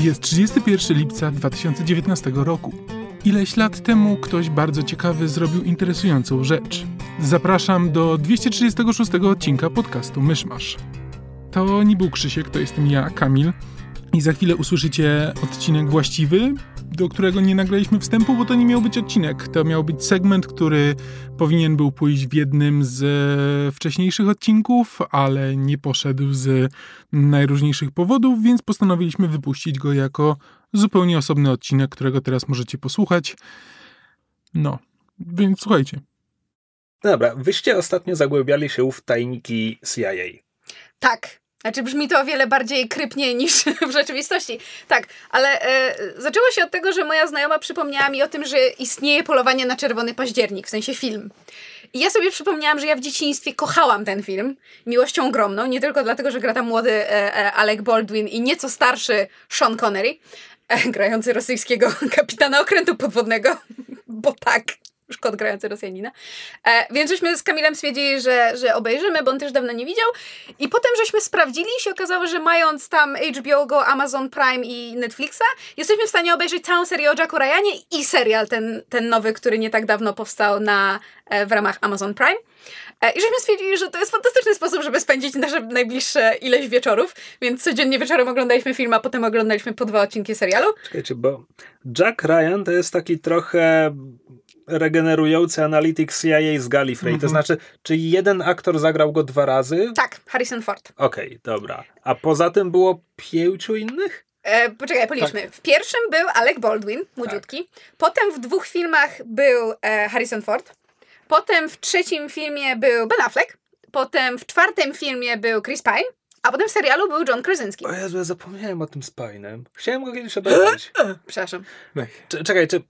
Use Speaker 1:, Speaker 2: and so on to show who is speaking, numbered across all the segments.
Speaker 1: jest 31 lipca 2019 roku. Ileś lat temu ktoś bardzo ciekawy zrobił interesującą rzecz. Zapraszam do 236 odcinka podcastu Myszmasz. To nie był Krzysiek, to jestem ja, Kamil. I za chwilę usłyszycie odcinek właściwy, do którego nie nagraliśmy wstępu, bo to nie miał być odcinek. To miał być segment, który powinien był pójść w jednym z e, wcześniejszych odcinków, ale nie poszedł z najróżniejszych powodów, więc postanowiliśmy wypuścić go jako zupełnie osobny odcinek, którego teraz możecie posłuchać. No, więc słuchajcie.
Speaker 2: Dobra, wyście ostatnio zagłębiali się w tajniki CIA.
Speaker 3: Tak. Znaczy brzmi to o wiele bardziej krypnie niż w rzeczywistości. Tak, ale e, zaczęło się od tego, że moja znajoma przypomniała mi o tym, że istnieje polowanie na czerwony październik, w sensie film. I ja sobie przypomniałam, że ja w dzieciństwie kochałam ten film miłością ogromną, nie tylko dlatego, że gra tam młody e, e, Alec Baldwin i nieco starszy Sean Connery, e, grający rosyjskiego kapitana okrętu podwodnego, bo tak już kod grający Rosjanina. E, więc żeśmy z Kamilem stwierdzili, że, że obejrzymy, bo on też dawno nie widział. I potem żeśmy sprawdzili i się okazało, że mając tam HBO Go, Amazon Prime i Netflixa, jesteśmy w stanie obejrzeć całą serię o Jacku Ryanie i serial ten, ten nowy, który nie tak dawno powstał na, e, w ramach Amazon Prime. E, I żeśmy stwierdzili, że to jest fantastyczny sposób, żeby spędzić nasze najbliższe ileś wieczorów, więc codziennie wieczorem oglądaliśmy film, a potem oglądaliśmy po dwa odcinki serialu.
Speaker 2: Czekajcie, bo Jack Ryan to jest taki trochę regenerujący analityk CIA z Gallifrey.
Speaker 1: Mhm.
Speaker 2: To znaczy, czy jeden aktor zagrał go dwa razy?
Speaker 3: Tak, Harrison Ford.
Speaker 2: Okej, dobra. A poza tym było pięciu innych?
Speaker 3: E, poczekaj, policzmy. W pierwszym był Alec Baldwin, młodziutki. Potem w dwóch filmach był e, Harrison Ford. Potem w trzecim filmie był Ben Affleck. Potem w czwartym filmie był Chris Pine. A potem w serialu był John Krasinski.
Speaker 2: O Jezu, ja zapomniałem o tym Spinem. Chciałem go kiedyś obejrzeć.
Speaker 3: Przepraszam.
Speaker 2: Cze- Czekaj, czy,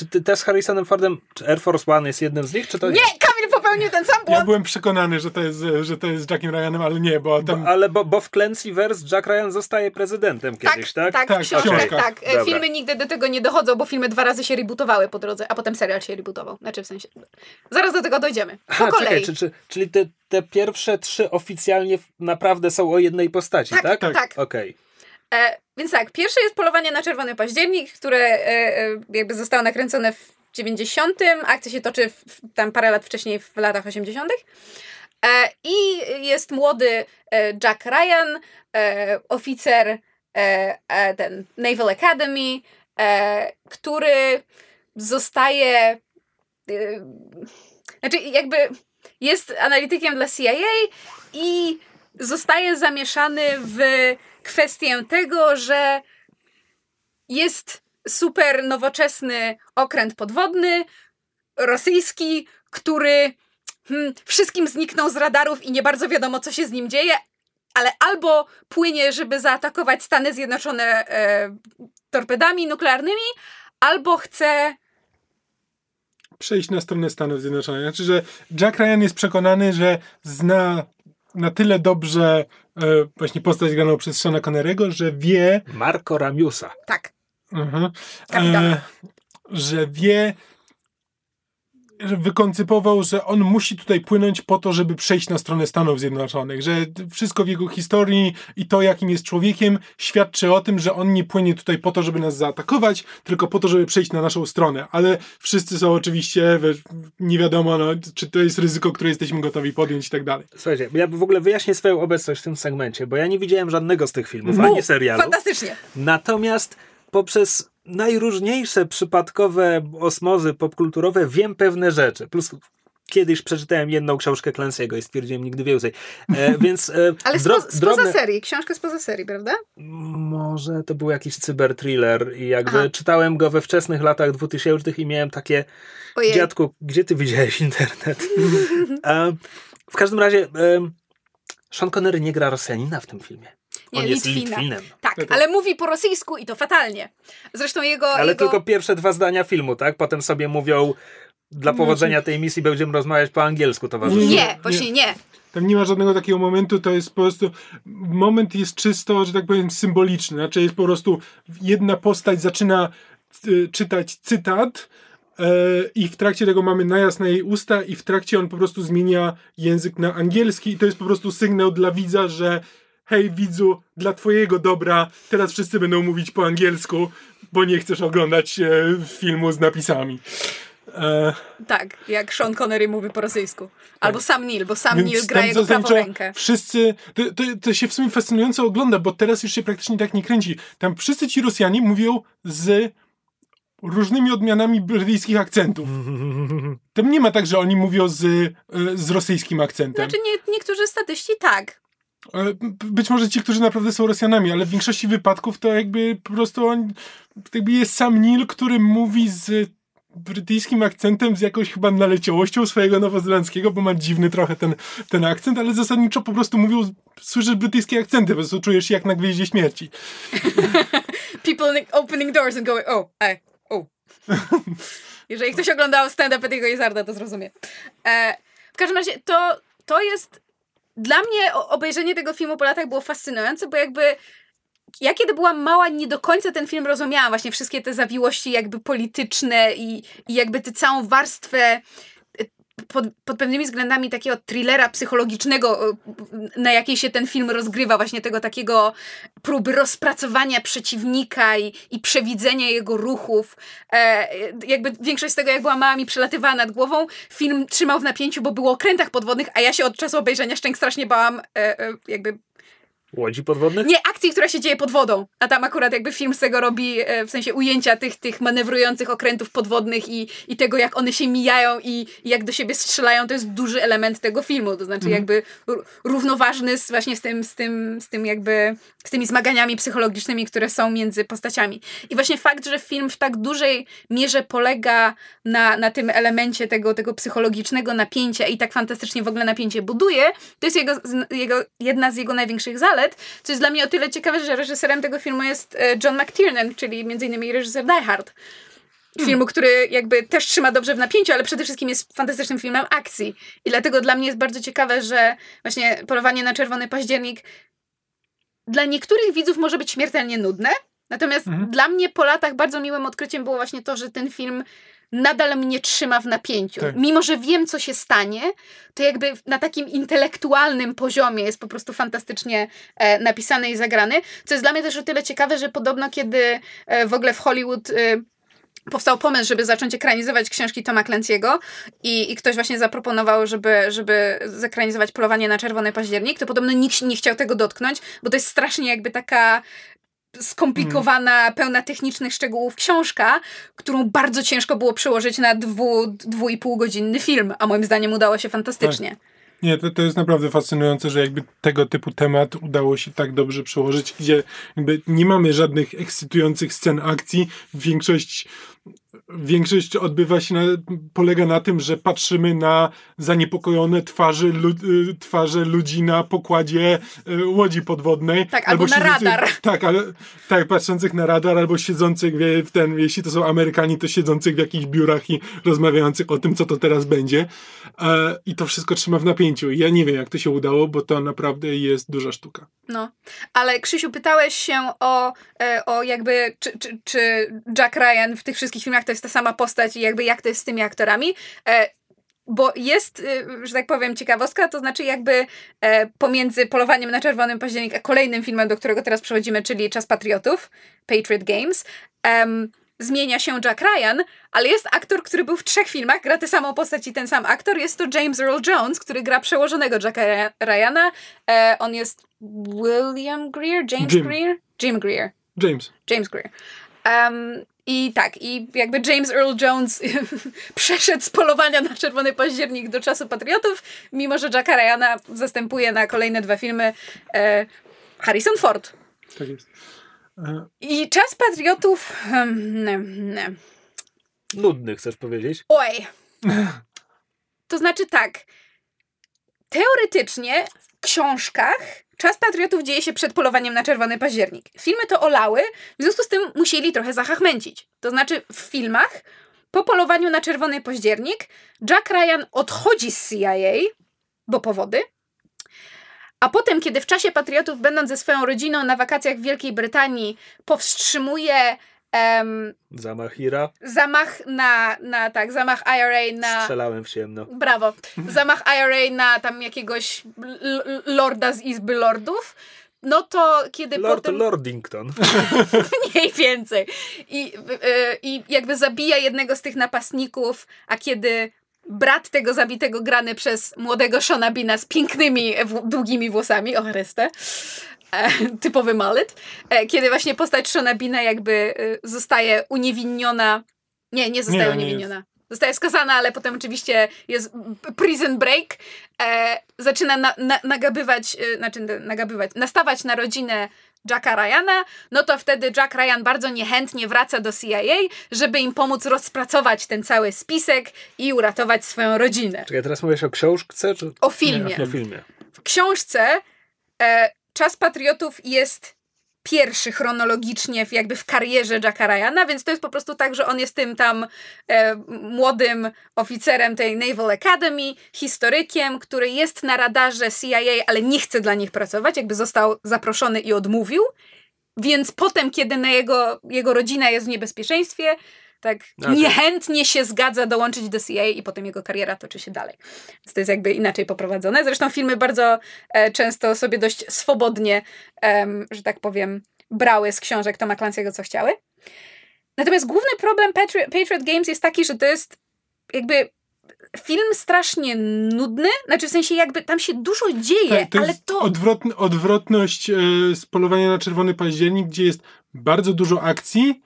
Speaker 2: czy ty też z Harrisonem Fordem, czy Air Force One jest jednym z nich, czy to
Speaker 3: Nie, Kamil popełnił ten sam
Speaker 1: Ja
Speaker 3: błąd.
Speaker 1: byłem przekonany, że to jest, że to jest Jackiem Ryanem, ale nie, bo tam...
Speaker 2: Bo, ale bo, bo w Clancyverse Jack Ryan zostaje prezydentem kiedyś, tak?
Speaker 3: Tak,
Speaker 1: Tak,
Speaker 3: w książkach,
Speaker 1: książka.
Speaker 3: tak. E,
Speaker 2: Dobra.
Speaker 3: Filmy nigdy do tego nie dochodzą, bo filmy dwa razy się rebootowały po drodze, a potem serial się rebootował. Znaczy w sensie... Zaraz do tego dojdziemy. Po
Speaker 2: Aha,
Speaker 3: kolei.
Speaker 2: czekaj, czy, czy, czyli te, te pierwsze trzy oficjalnie naprawdę są o jednej postaci, tak?
Speaker 3: Tak, tak.
Speaker 2: Okej.
Speaker 3: E, więc tak, pierwsze jest Polowanie na Czerwony Październik, które e, e, jakby zostało nakręcone w 90. Akcja się toczy w, tam parę lat wcześniej, w latach 80. E, I jest młody e, Jack Ryan, e, oficer ten Naval Academy, który zostaje. Znaczy, jakby jest analitykiem dla CIA i zostaje zamieszany w kwestię tego, że jest super nowoczesny okręt podwodny, rosyjski, który hmm, wszystkim zniknął z radarów i nie bardzo wiadomo, co się z nim dzieje, ale albo płynie, żeby zaatakować Stany Zjednoczone e, torpedami nuklearnymi, albo chce.
Speaker 1: przejść na stronę Stanów Zjednoczonych. Znaczy, że Jack Ryan jest przekonany, że zna na tyle dobrze e, właśnie postać graną przez Seana Connery'ego, że wie,
Speaker 2: Marco Ramiusa.
Speaker 3: Tak.
Speaker 1: mhm,
Speaker 3: Kapitana.
Speaker 1: e, że wie, wykoncypował, że on musi tutaj płynąć po to, żeby przejść na stronę Stanów Zjednoczonych, że wszystko w jego historii i to, jakim jest człowiekiem, świadczy o tym, że on nie płynie tutaj po to, żeby nas zaatakować, tylko po to, żeby przejść na naszą stronę. Ale wszyscy są oczywiście, wiesz, nie wiadomo, no, czy to jest ryzyko, które jesteśmy gotowi podjąć i tak dalej.
Speaker 2: Słuchajcie, ja w ogóle wyjaśnię swoją obecność w tym segmencie, bo ja nie widziałem żadnego z tych filmów, ani
Speaker 3: Mów,
Speaker 2: serialu.
Speaker 3: Fantastycznie.
Speaker 2: Natomiast poprzez najróżniejsze przypadkowe osmozy popkulturowe wiem pewne rzeczy. Plus kiedyś przeczytałem jedną książkę Clancy'ego i stwierdziłem nigdy więcej. E, więc e,
Speaker 3: Ale
Speaker 2: dro-
Speaker 3: spo, spoza serii. Książka spoza serii, prawda?
Speaker 2: Może to był jakiś cyberthriller i jakby
Speaker 3: Aha.
Speaker 2: czytałem go we wczesnych latach 2000 i miałem takie
Speaker 3: Ojej.
Speaker 2: dziadku, gdzie ty widziałeś internet? e, w każdym razie e, Sean Connery nie gra Rosjanina w tym filmie.
Speaker 3: Nie,
Speaker 2: On jest
Speaker 3: Litwina.
Speaker 2: Litwinem.
Speaker 3: Tak,
Speaker 1: Tak, tak.
Speaker 3: ale mówi po rosyjsku i to fatalnie. Zresztą jego...
Speaker 2: Ale
Speaker 3: jego...
Speaker 2: tylko pierwsze dwa zdania filmu, tak? Potem sobie mówią, dla powodzenia tej misji będziemy rozmawiać po angielsku, towarzyszu.
Speaker 1: Nie,
Speaker 3: Nie, właśnie nie.
Speaker 1: Tam nie ma żadnego takiego momentu, to jest po prostu. Moment jest czysto, że tak powiem, symboliczny. Znaczy jest po prostu jedna postać zaczyna y, czytać cytat. e, I w trakcie tego mamy najazd na jej usta, i w trakcie on po prostu zmienia język na angielski, i to jest po prostu sygnał dla widza, że hej widzu, dla twojego dobra, teraz wszyscy będą mówić po angielsku, bo nie chcesz oglądać e, filmu z napisami. E,
Speaker 3: Tak, jak Sean Connery mówi po rosyjsku. Albo Sam Neill, bo Sam
Speaker 1: Więc
Speaker 3: Neill gra jego prawą rękę.
Speaker 1: Wszyscy, to, to, to się w sumie fascynująco ogląda, bo teraz już się praktycznie tak nie kręci. Tam wszyscy ci Rosjanie mówią z różnymi odmianami brytyjskich akcentów. Tam nie ma tak, że oni mówią z, e, z rosyjskim akcentem.
Speaker 3: Znaczy nie, niektórzy statyści tak.
Speaker 1: Być może ci, którzy naprawdę są Rosjanami, ale w większości wypadków to jakby po prostu on, jakby jest sam Neil, który mówi z brytyjskim akcentem, z jakąś chyba naleciałością swojego nowozelandzkiego, bo ma dziwny trochę ten, ten akcent, ale zasadniczo po prostu mówią, słyszysz brytyjskie akcenty, po prostu czujesz się jak na gwieździe śmierci.
Speaker 3: People ni- opening doors and going, oh, e, oh. Jeżeli ktoś oglądał stand-up Eddie'ego Izarda, to zrozumie. E, w każdym razie to, to jest... Dla mnie obejrzenie tego filmu po latach było fascynujące, bo jakby ja kiedy byłam mała, nie do końca ten film rozumiałam. Właśnie wszystkie te zawiłości jakby polityczne i, i jakby tę całą warstwę pod, pod pewnymi względami takiego thrillera psychologicznego, y, na jakiej się ten film rozgrywa, właśnie tego takiego próby rozpracowania przeciwnika i, i przewidzenia jego ruchów. E, jakby większość z tego, jak była mała, mi przelatywała nad głową. Film trzymał w napięciu, bo było o okrętach podwodnych, a ja się od czasu obejrzenia szczęk strasznie bałam e, e, jakby
Speaker 2: Łodzi podwodnych?
Speaker 3: nie, akcji, która się dzieje pod wodą. A tam akurat jakby film z tego robi, e, w sensie ujęcia tych, tych manewrujących okrętów podwodnych i, i tego, jak one się mijają i, i jak do siebie strzelają, to jest duży element tego filmu. To znaczy jakby r- równoważny z, właśnie z tym, z tym, z tym jakby, z tymi zmaganiami psychologicznymi, które są między postaciami. I właśnie fakt, że film w tak dużej mierze polega na, na tym elemencie tego, tego psychologicznego napięcia i tak fantastycznie w ogóle napięcie buduje, to jest jego, jego, jedna z jego największych zalet, co jest dla mnie o tyle ciekawe, że reżyserem tego filmu jest e, John McTiernan, czyli między innymi reżyser Die Hard. Filmu, który jakby też trzyma dobrze w napięciu, ale przede wszystkim jest fantastycznym filmem akcji. I dlatego dla mnie jest bardzo ciekawe, że właśnie Polowanie na Czerwony Październik dla niektórych widzów może być śmiertelnie nudne, natomiast
Speaker 1: Mhm.
Speaker 3: dla mnie po latach bardzo miłym odkryciem było właśnie to, że ten film nadal mnie trzyma w napięciu.
Speaker 1: Tak.
Speaker 3: Mimo, że wiem, co się stanie, to jakby na takim intelektualnym poziomie jest po prostu fantastycznie e, napisany i zagrany. Co jest dla mnie też o tyle ciekawe, że podobno kiedy e, w ogóle w Hollywood... E, powstał pomysł, żeby zacząć ekranizować książki Toma Clancy'ego i, i ktoś właśnie zaproponował, żeby, żeby zekranizować Polowanie na Czerwony Październik, to podobno nikt nie chciał tego dotknąć, bo to jest strasznie jakby taka skomplikowana, pełna technicznych szczegółów książka, którą bardzo ciężko było przełożyć na dwu, dwu i pół godzinny film, a moim zdaniem udało się fantastycznie.
Speaker 1: Nie, to, to jest naprawdę fascynujące, że jakby tego typu temat udało się tak dobrze przełożyć, gdzie jakby nie mamy żadnych ekscytujących scen akcji. Większość, większość odbywa się, na, polega na tym, że patrzymy na zaniepokojone twarzy, lu, y, twarze ludzi na pokładzie y, łodzi podwodnej.
Speaker 3: Tak, albo na
Speaker 1: siedzących-
Speaker 3: radar.
Speaker 1: Tak, ale, tak, patrzących na radar, albo siedzących wie, w ten, jeśli to są Amerykanie, to siedzących w jakichś biurach i rozmawiających o tym, co to teraz będzie. E, I to wszystko trzyma w napięciu. Ja nie wiem, jak to się udało, bo to naprawdę jest duża sztuka.
Speaker 3: No, ale Krzysiu, pytałeś się o, e, o jakby, czy, czy, czy Jack Ryan w tych wszystkich filmach to jest ta sama postać i jakby jak to jest z tymi aktorami. E, bo jest, y, że tak powiem, ciekawostka, to znaczy jakby e, pomiędzy Polowaniem na Czerwonym Październik a kolejnym filmem, do którego teraz przechodzimy, czyli Czas Patriotów, Patriot Games, em, zmienia się Jack Ryan, ale jest aktor, który był w trzech filmach, gra tę samą postać i ten sam aktor. Jest to James Earl Jones, który gra przełożonego Jacka Ry- Ryana. E, on jest William Greer? James
Speaker 1: Jim.
Speaker 3: Greer? Jim Greer.
Speaker 1: James.
Speaker 3: James Greer. Um, I tak, i jakby James Earl Jones przeszedł z polowania na Czerwony Październik do czasu Patriotów, mimo że Jacka Ryana zastępuje na kolejne dwa filmy e, Harrison Ford.
Speaker 1: Tak jest. E,
Speaker 3: I czas Patriotów... hmm, nie, nie.
Speaker 2: Nudny, chcesz powiedzieć?
Speaker 3: Oj. To znaczy tak. Teoretycznie w książkach Czas Patriotów dzieje się przed polowaniem na Czerwony Październik. Filmy to olały, w związku z tym musieli trochę zachachmęcić. To znaczy w filmach po polowaniu na Czerwony Październik Jack Ryan odchodzi z CIA, bo powody, a potem, kiedy w czasie Patriotów, będąc ze swoją rodziną na wakacjach w Wielkiej Brytanii, powstrzymuje em,
Speaker 2: Zamach Ira.
Speaker 3: zamach na, na, tak, zamach IRA na...
Speaker 2: Strzelałem w ciemno.
Speaker 3: Brawo. Zamach IRA na tam jakiegoś lorda z Izby Lordów. No to kiedy
Speaker 2: Lord
Speaker 3: potem...
Speaker 2: Lordington.
Speaker 3: Mniej więcej. I, yy, I jakby zabija jednego z tych napastników, a kiedy brat tego zabitego grany przez młodego Shona Bina z pięknymi, długimi włosami, o resztę, e, typowy mallet, e, kiedy właśnie postać Shona Bina jakby e, zostaje uniewinniona, nie, nie zostaje
Speaker 1: Nie, nie
Speaker 3: uniewinniona. Zostaje skazana, ale potem oczywiście jest prison break. E, zaczyna na, na, nagabywać, e, znaczy nagabywać, nastawać na rodzinę Jacka Ryana, no to wtedy Jack Ryan bardzo niechętnie wraca do CIA, żeby im pomóc rozpracować ten cały spisek i uratować swoją rodzinę.
Speaker 2: Czekaj, teraz mówisz o książce? Czy...
Speaker 3: O filmie.
Speaker 2: Nie, o filmie.
Speaker 3: W książce e, Czas Patriotów jest pierwszy chronologicznie jakby w karierze Jacka Ryana, więc to jest po prostu tak, że on jest tym tam e, młodym oficerem tej Naval Academy, historykiem, który jest na radarze CIA, ale nie chce dla nich pracować, jakby został zaproszony i odmówił. Więc potem, kiedy na jego, jego rodzina jest w niebezpieczeństwie, tak
Speaker 2: Okay.
Speaker 3: niechętnie się zgadza dołączyć do CIA i potem jego kariera toczy się dalej. Więc to jest jakby inaczej poprowadzone. Zresztą filmy bardzo e, często sobie dość swobodnie, em, że tak powiem, brały z książek Toma Clancy'ego, co chciały. Natomiast główny problem Patri Patriot Games jest taki, że to jest jakby film strasznie nudny, znaczy w sensie jakby tam się dużo dzieje,
Speaker 1: Tak, to
Speaker 3: ale
Speaker 1: jest
Speaker 3: to...
Speaker 1: odwrotny, odwrotność e, z polowania na Czerwony Październik, gdzie jest bardzo dużo akcji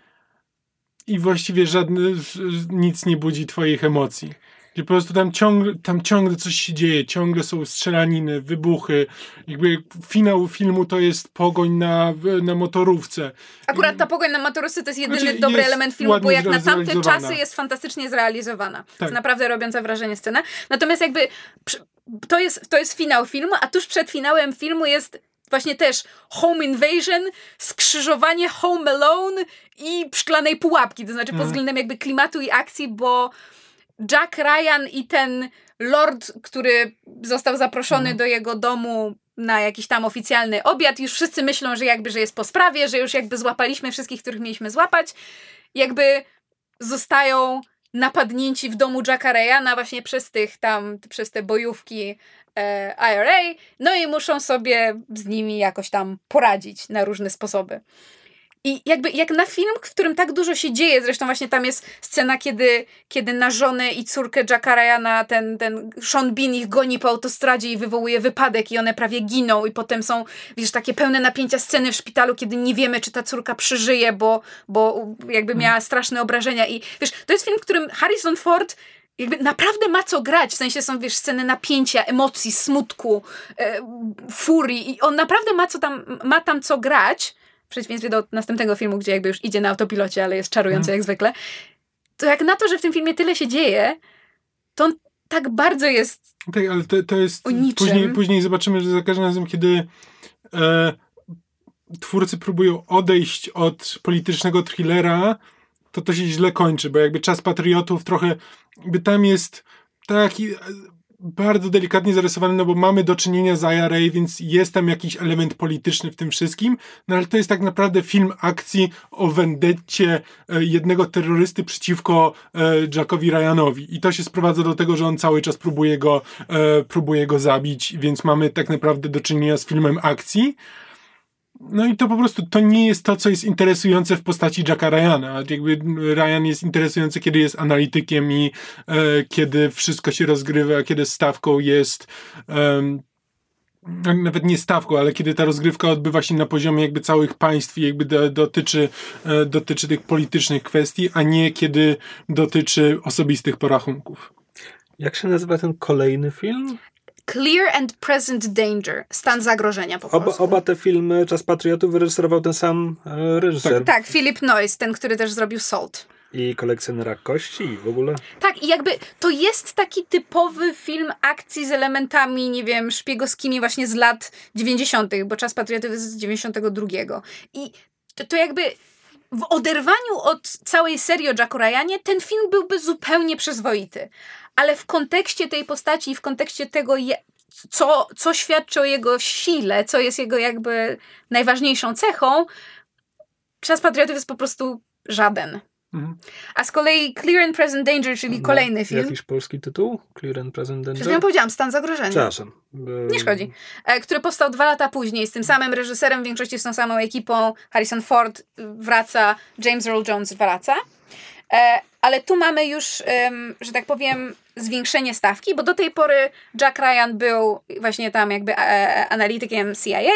Speaker 1: i właściwie żadny, z- nic nie budzi twoich emocji. Gdzie po prostu tam ciągle, tam ciągle coś się dzieje, ciągle są strzelaniny, wybuchy. Jakby finał filmu to jest pogoń na, na motorówce.
Speaker 3: Akurat ta pogoń na motorysty to jest jedyny
Speaker 1: Znaczy,
Speaker 3: dobry
Speaker 1: jest
Speaker 3: element filmu, bo jak na tamte czasy jest fantastycznie zrealizowana.
Speaker 1: Tak.
Speaker 3: jest naprawdę robiąca wrażenie scena. Natomiast jakby to jest, to jest finał filmu, a tuż przed finałem filmu jest właśnie też Home Invasion, skrzyżowanie Home Alone i szklanej pułapki, to znaczy pod
Speaker 1: Mhm.
Speaker 3: względem jakby klimatu i akcji, bo Jack Ryan i ten lord, który został zaproszony
Speaker 1: Mhm.
Speaker 3: do jego domu na jakiś tam oficjalny obiad, już wszyscy myślą, że jakby, że jest po sprawie, że już jakby złapaliśmy wszystkich, których mieliśmy złapać, jakby zostają napadnięci w domu Jacka Ryana właśnie przez tych tam, przez te bojówki e, IRA, no i muszą sobie z nimi jakoś tam poradzić na różne sposoby. I jakby jak na film, w którym tak dużo się dzieje, zresztą właśnie tam jest scena, kiedy, kiedy na żonę i córkę Jacka Ryana ten, ten Sean Bean ich goni po autostradzie i wywołuje wypadek i one prawie giną. I potem są, wiesz, takie pełne napięcia sceny w szpitalu, kiedy nie wiemy, czy ta córka przeżyje, bo, bo jakby miała straszne obrażenia. I wiesz, to jest film, w którym Harrison Ford jakby naprawdę ma co grać, w sensie są, wiesz, sceny napięcia, emocji, smutku, e, furii. I on naprawdę ma, co tam, ma tam co grać, w przeciwieństwie do następnego filmu, gdzie jakby już idzie na autopilocie, ale jest czarujący jak zwykle, to jak na to, że w tym filmie tyle się dzieje, to on tak bardzo jest
Speaker 1: Tak, ale to, to jest. Później, później zobaczymy, że za każdym razem, kiedy e, twórcy próbują odejść od politycznego thrillera, to to się źle kończy, bo jakby czas patriotów trochę. Jakby tam jest taki e, bardzo delikatnie zarysowany, no bo mamy do czynienia z IRA, więc jest tam jakiś element polityczny w tym wszystkim, no ale to jest tak naprawdę film akcji o wendetcie e, jednego terrorysty przeciwko e, Jackowi Ryanowi. I to się sprowadza do tego, że on cały czas próbuje go, e, próbuje go zabić, więc mamy tak naprawdę do czynienia z filmem akcji. No i to po prostu to nie jest to, co jest interesujące w postaci Jacka Ryana. Jakby Ryan jest interesujący, kiedy jest analitykiem i e, kiedy wszystko się rozgrywa, kiedy stawką jest nawet nie stawką, ale kiedy ta rozgrywka odbywa się na poziomie jakby całych państw i jakby do, dotyczy, e, dotyczy tych politycznych kwestii, a nie kiedy dotyczy osobistych porachunków.
Speaker 2: Jak się nazywa ten kolejny film?
Speaker 3: Clear and Present Danger, stan zagrożenia po
Speaker 2: Oba,
Speaker 3: polsku.
Speaker 2: oba te filmy Czas Patriotów wyreżyserował ten sam e, reżyser.
Speaker 3: Tak, Philip Noyce, ten, który też zrobił Salt.
Speaker 2: I kolekcjonera kości i w ogóle.
Speaker 3: Tak, i jakby to jest taki typowy film akcji z elementami, nie wiem, szpiegowskimi właśnie z lat 90., bo Czas Patrioty jest z 92. I to, to jakby w oderwaniu od całej serii o Jacku Ryanie ten film byłby zupełnie przyzwoity. Ale w kontekście tej postaci i w kontekście tego, co, co świadczy o jego sile, co jest jego jakby najważniejszą cechą, Czas Patriotów jest po prostu żaden. Mhm. A z kolei Clear and Present Danger, czyli no, kolejny film.
Speaker 2: Jakiś polski tytuł? Clear and Present Danger?
Speaker 3: Przed powiedziałam, Stan Zagrożenia.
Speaker 2: Przepraszam.
Speaker 3: Nie szkodzi. E, który powstał dwa lata później z tym samym reżyserem, w większości z tą samą ekipą. Harrison Ford wraca, James Earl Jones wraca. E, ale tu mamy już, że tak powiem, zwiększenie stawki, bo do tej pory Jack Ryan był właśnie tam jakby e, analitykiem CIA,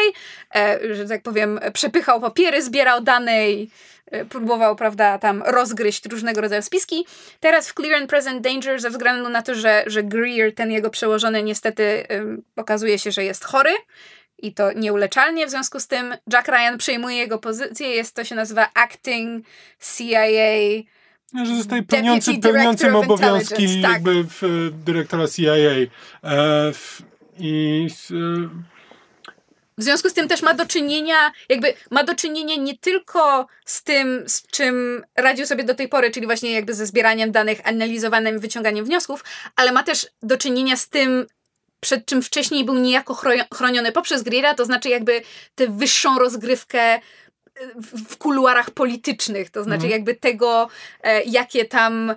Speaker 3: że tak powiem, przepychał papiery, zbierał dane i E, próbował, prawda, tam rozgryźć różnego rodzaju spiski. Teraz w Clear and Present Danger, ze względu na to, że, że Greer, ten jego przełożony, niestety okazuje się, że jest chory i to nieuleczalnie, w związku z tym Jack Ryan przejmuje jego pozycję, jest to się nazywa Acting CIA
Speaker 1: że zostaje pełniący, pełniącym obowiązki tak. jakby w, dyrektora CIA. E, w, I e,
Speaker 3: w związku z tym też ma do czynienia, jakby ma do czynienia nie tylko z tym, z czym radził sobie do tej pory, czyli właśnie jakby ze zbieraniem danych, analizowaniem, wyciąganiem wniosków, ale ma też do czynienia z tym, przed czym wcześniej był niejako chroniony poprzez Greera, to znaczy jakby tę wyższą rozgrywkę e, w kuluarach politycznych, to znaczy mhm. jakby tego, e, jakie tam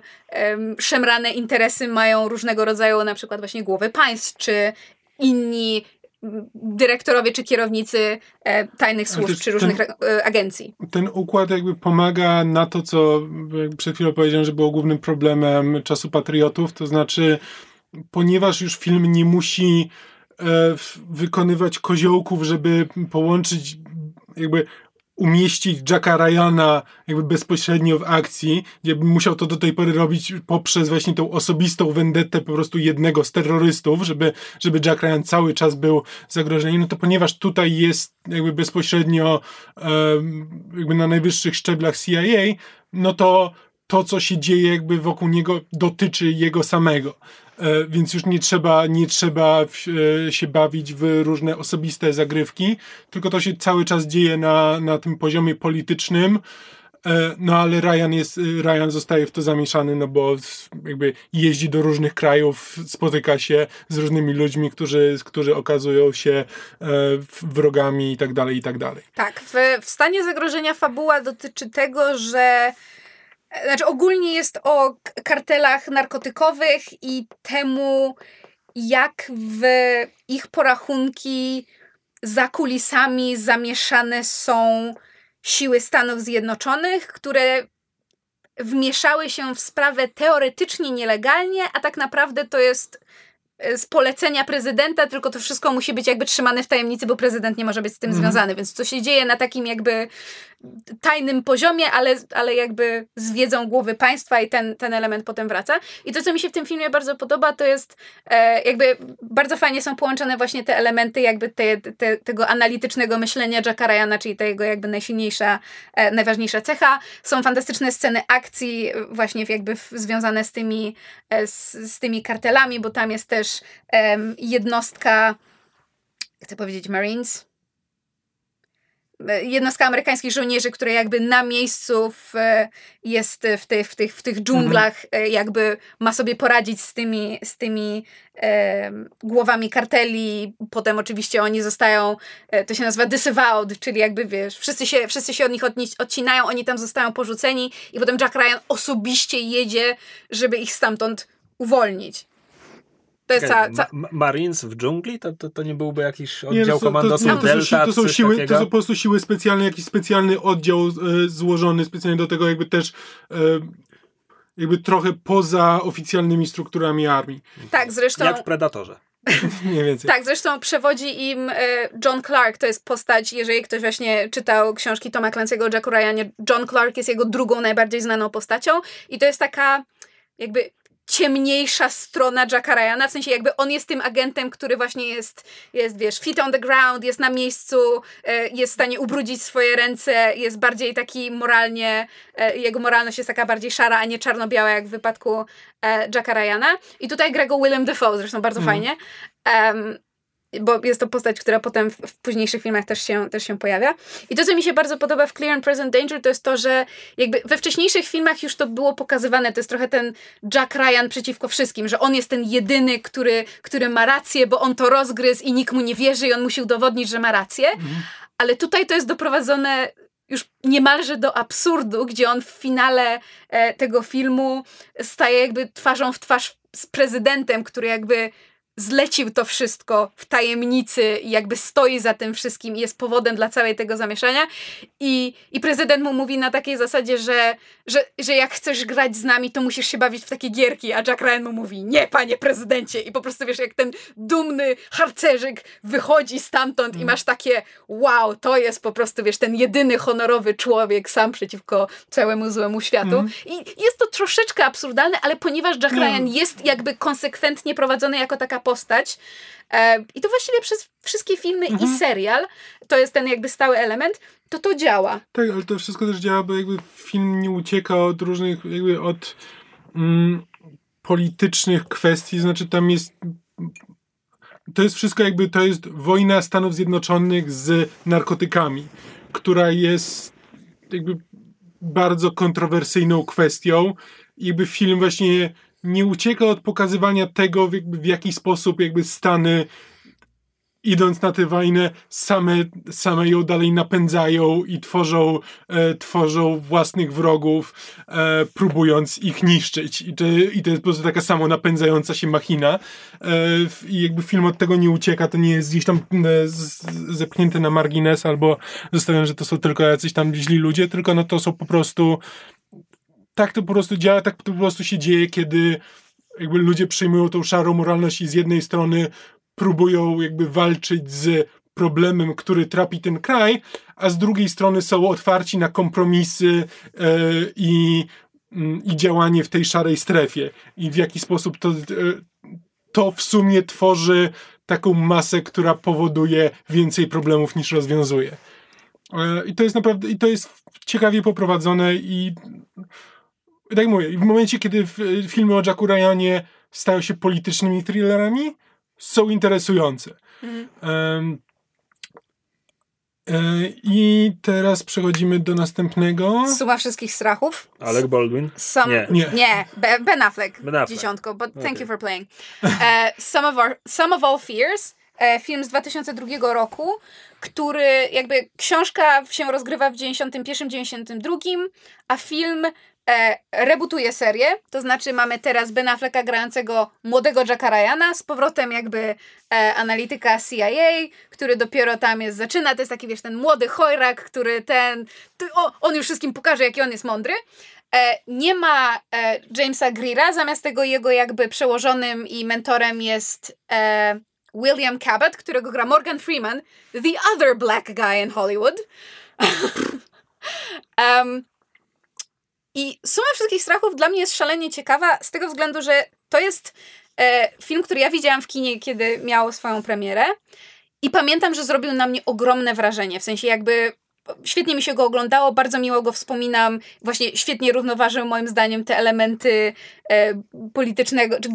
Speaker 3: szemrane interesy mają różnego rodzaju na przykład właśnie głowy państw, czy inni dyrektorowie czy kierownicy e, tajnych służb czy różnych ten, e, agencji.
Speaker 1: Ten układ jakby pomaga na to, co przed chwilą powiedziałem, że było głównym problemem czasu patriotów, to znaczy ponieważ już film nie musi e, wykonywać koziołków, żeby połączyć jakby umieścić Jacka Ryana jakby bezpośrednio w akcji, gdzie musiał to do tej pory robić poprzez właśnie tą osobistą vendettę po prostu jednego z terrorystów, żeby, żeby Jack Ryan cały czas był zagrożeniem, no to ponieważ tutaj jest jakby bezpośrednio jakby na najwyższych szczeblach CIA, no to to, co się dzieje jakby wokół niego dotyczy jego samego. E, więc już nie trzeba, nie trzeba e, się bawić w różne osobiste zagrywki, tylko to się cały czas dzieje na, na tym poziomie politycznym. E, no ale Ryan, jest, Ryan zostaje w to zamieszany, no bo jakby jeździ do różnych krajów, spotyka się z różnymi ludźmi, którzy, którzy okazują się wrogami i tak dalej, i tak dalej.
Speaker 3: Tak, w, w stanie zagrożenia fabuła dotyczy tego, że znaczy ogólnie jest o kartelach narkotykowych i temu, jak w ich porachunki za kulisami zamieszane są siły Stanów Zjednoczonych, które wmieszały się w sprawę teoretycznie nielegalnie, a tak naprawdę to jest E, z polecenia prezydenta, tylko to wszystko musi być jakby trzymane w tajemnicy, bo prezydent nie może być z tym mhm. związany, więc to się dzieje na takim jakby tajnym poziomie, ale, ale jakby z wiedzą głowy państwa i ten, ten element potem wraca. I to, co mi się w tym filmie bardzo podoba, to jest e, jakby bardzo fajnie są połączone właśnie te elementy jakby te, te, tego analitycznego myślenia Jacka Ryana, czyli tego jakby najsilniejsza, e, najważniejsza cecha. Są fantastyczne sceny akcji właśnie jakby w, związane z tymi, e, z, z tymi kartelami, bo tam jest też jednostka, chcę powiedzieć Marines, jednostka amerykańskich żołnierzy, która jakby na miejscu w, jest w tych, w tych, w tych dżunglach, mhm. jakby ma sobie poradzić z tymi, z tymi e, głowami karteli. Potem oczywiście oni zostają, e, to się nazywa disavowed, czyli jakby wiesz, wszyscy się, wszyscy się od nich odcinają, oni tam zostają porzuceni i potem Jack Ryan osobiście jedzie, żeby ich stamtąd uwolnić.
Speaker 2: To jest ca, ca... Ma Marines w dżungli? To, to, to nie byłby jakiś oddział nie, to, komandosów to, to,
Speaker 1: Delta? To są, siły, to są po prostu siły specjalne, jakiś specjalny oddział e, złożony specjalnie do tego, jakby też e, jakby trochę poza oficjalnymi strukturami armii.
Speaker 3: Tak, zresztą...
Speaker 2: Jak w Predatorze.
Speaker 1: Mniej więcej.
Speaker 3: Tak, zresztą przewodzi im e, John Clark, to jest postać, jeżeli ktoś właśnie czytał książki Toma Clancy'ego o Jacku Ryanie, John Clark jest jego drugą najbardziej znaną postacią i to jest taka jakby ciemniejsza strona Jacka Ryana, w sensie jakby on jest tym agentem, który właśnie jest, jest wiesz, feet on the ground, jest na miejscu, e, jest w stanie ubrudzić swoje ręce, jest bardziej taki moralnie, e, jego moralność jest taka bardziej szara, a nie czarno-biała jak w wypadku e, Jacka Ryana. I tutaj gra go Willem Dafoe, zresztą bardzo
Speaker 1: Mhm.
Speaker 3: fajnie. Um, bo jest to postać, która potem w, w późniejszych filmach też się, też się pojawia. I to, co mi się bardzo podoba w Clear and Present Danger, to jest to, że jakby we wcześniejszych filmach już to było pokazywane, to jest trochę ten Jack Ryan przeciwko wszystkim, że on jest ten jedyny, który, który ma rację, bo on to rozgryzł i nikt mu nie wierzy i on musi udowodnić, że ma rację. Ale tutaj to jest doprowadzone już niemalże do absurdu, gdzie on w finale e, tego filmu staje jakby twarzą w twarz z prezydentem, który jakby zlecił to wszystko w tajemnicy i jakby stoi za tym wszystkim i jest powodem dla całej tego zamieszania. I, i prezydent mu mówi na takiej zasadzie, że, że, że jak chcesz grać z nami, to musisz się bawić w takie gierki, a Jack Ryan mu mówi, nie panie prezydencie. I po prostu wiesz, jak ten dumny harcerzyk wychodzi stamtąd i masz takie, wow, to jest po prostu, wiesz, ten jedyny honorowy człowiek sam przeciwko całemu złemu światu. I jest to troszeczkę absurdalne, ale ponieważ Jack Ryan jest jakby konsekwentnie prowadzony jako taka postać, e, i to właściwie przez wszystkie filmy i serial, to jest ten jakby stały element, to to działa.
Speaker 1: Tak, ale to wszystko też działa, bo jakby film nie ucieka od różnych, jakby od mm, politycznych kwestii, znaczy tam jest to jest wszystko jakby, to jest wojna Stanów Zjednoczonych z narkotykami, która jest jakby bardzo kontrowersyjną kwestią. I jakby film właśnie nie ucieka od pokazywania tego, w, w jaki sposób jakby Stany idąc na tę wojnę, same, same ją dalej napędzają i tworzą, e, tworzą własnych wrogów, e, próbując ich niszczyć. I to, I to jest po prostu taka samo napędzająca się machina. E, I jakby film od tego nie ucieka, to nie jest gdzieś tam e, z, na margines albo zostawione, że to są tylko jacyś tam źli ludzie, tylko no to są po prostu tak to po prostu działa, tak to po prostu się dzieje, kiedy jakby ludzie przyjmują tą szarą moralność i z jednej strony próbują jakby walczyć z problemem, który trapi ten kraj, a z drugiej strony są otwarci na kompromisy e, i, mm, i działanie w tej szarej strefie. I w jaki sposób to, e, to w sumie tworzy taką masę, która powoduje więcej problemów niż rozwiązuje. E, I to jest naprawdę, i to jest ciekawie poprowadzone i tak mówię, w momencie, kiedy w- filmy o Jacku Ryanie stają się politycznymi thrillerami, są interesujące. E, I teraz przechodzimy do następnego.
Speaker 3: Suma wszystkich strachów.
Speaker 2: Alec Baldwin?
Speaker 3: Some,
Speaker 2: Nie.
Speaker 1: Nie.
Speaker 3: nie Be- Ben Affleck,
Speaker 2: Ben Affleck.
Speaker 3: dziesiątko, but thank
Speaker 2: Okej.
Speaker 3: you for playing. Some, of our, some of All Fears, e, film z 2002 roku, który jakby książka się rozgrywa w 91-92, a film e, rebutuje serię, to znaczy mamy teraz Ben Afflecka grającego młodego Jacka Ryana, z powrotem jakby e, analityka CIA, który dopiero tam jest, zaczyna, to jest taki wiesz, ten młody chojrak, który ten, ty, o, on już wszystkim pokaże, jaki on jest mądry. E, nie ma e, Jamesa Greera, zamiast tego jego jakby przełożonym i mentorem jest e, William Cabot, którego gra Morgan Freeman, the other black guy in Hollywood. Em, I suma wszystkich strachów dla mnie jest szalenie ciekawa z tego względu, że to jest e, film, który ja widziałam w kinie, kiedy miał swoją premierę. I pamiętam, że zrobił na mnie ogromne wrażenie. W sensie jakby świetnie mi się go oglądało, bardzo miło go wspominam. Właśnie świetnie równoważył moim zdaniem te elementy e, politycznego, czy,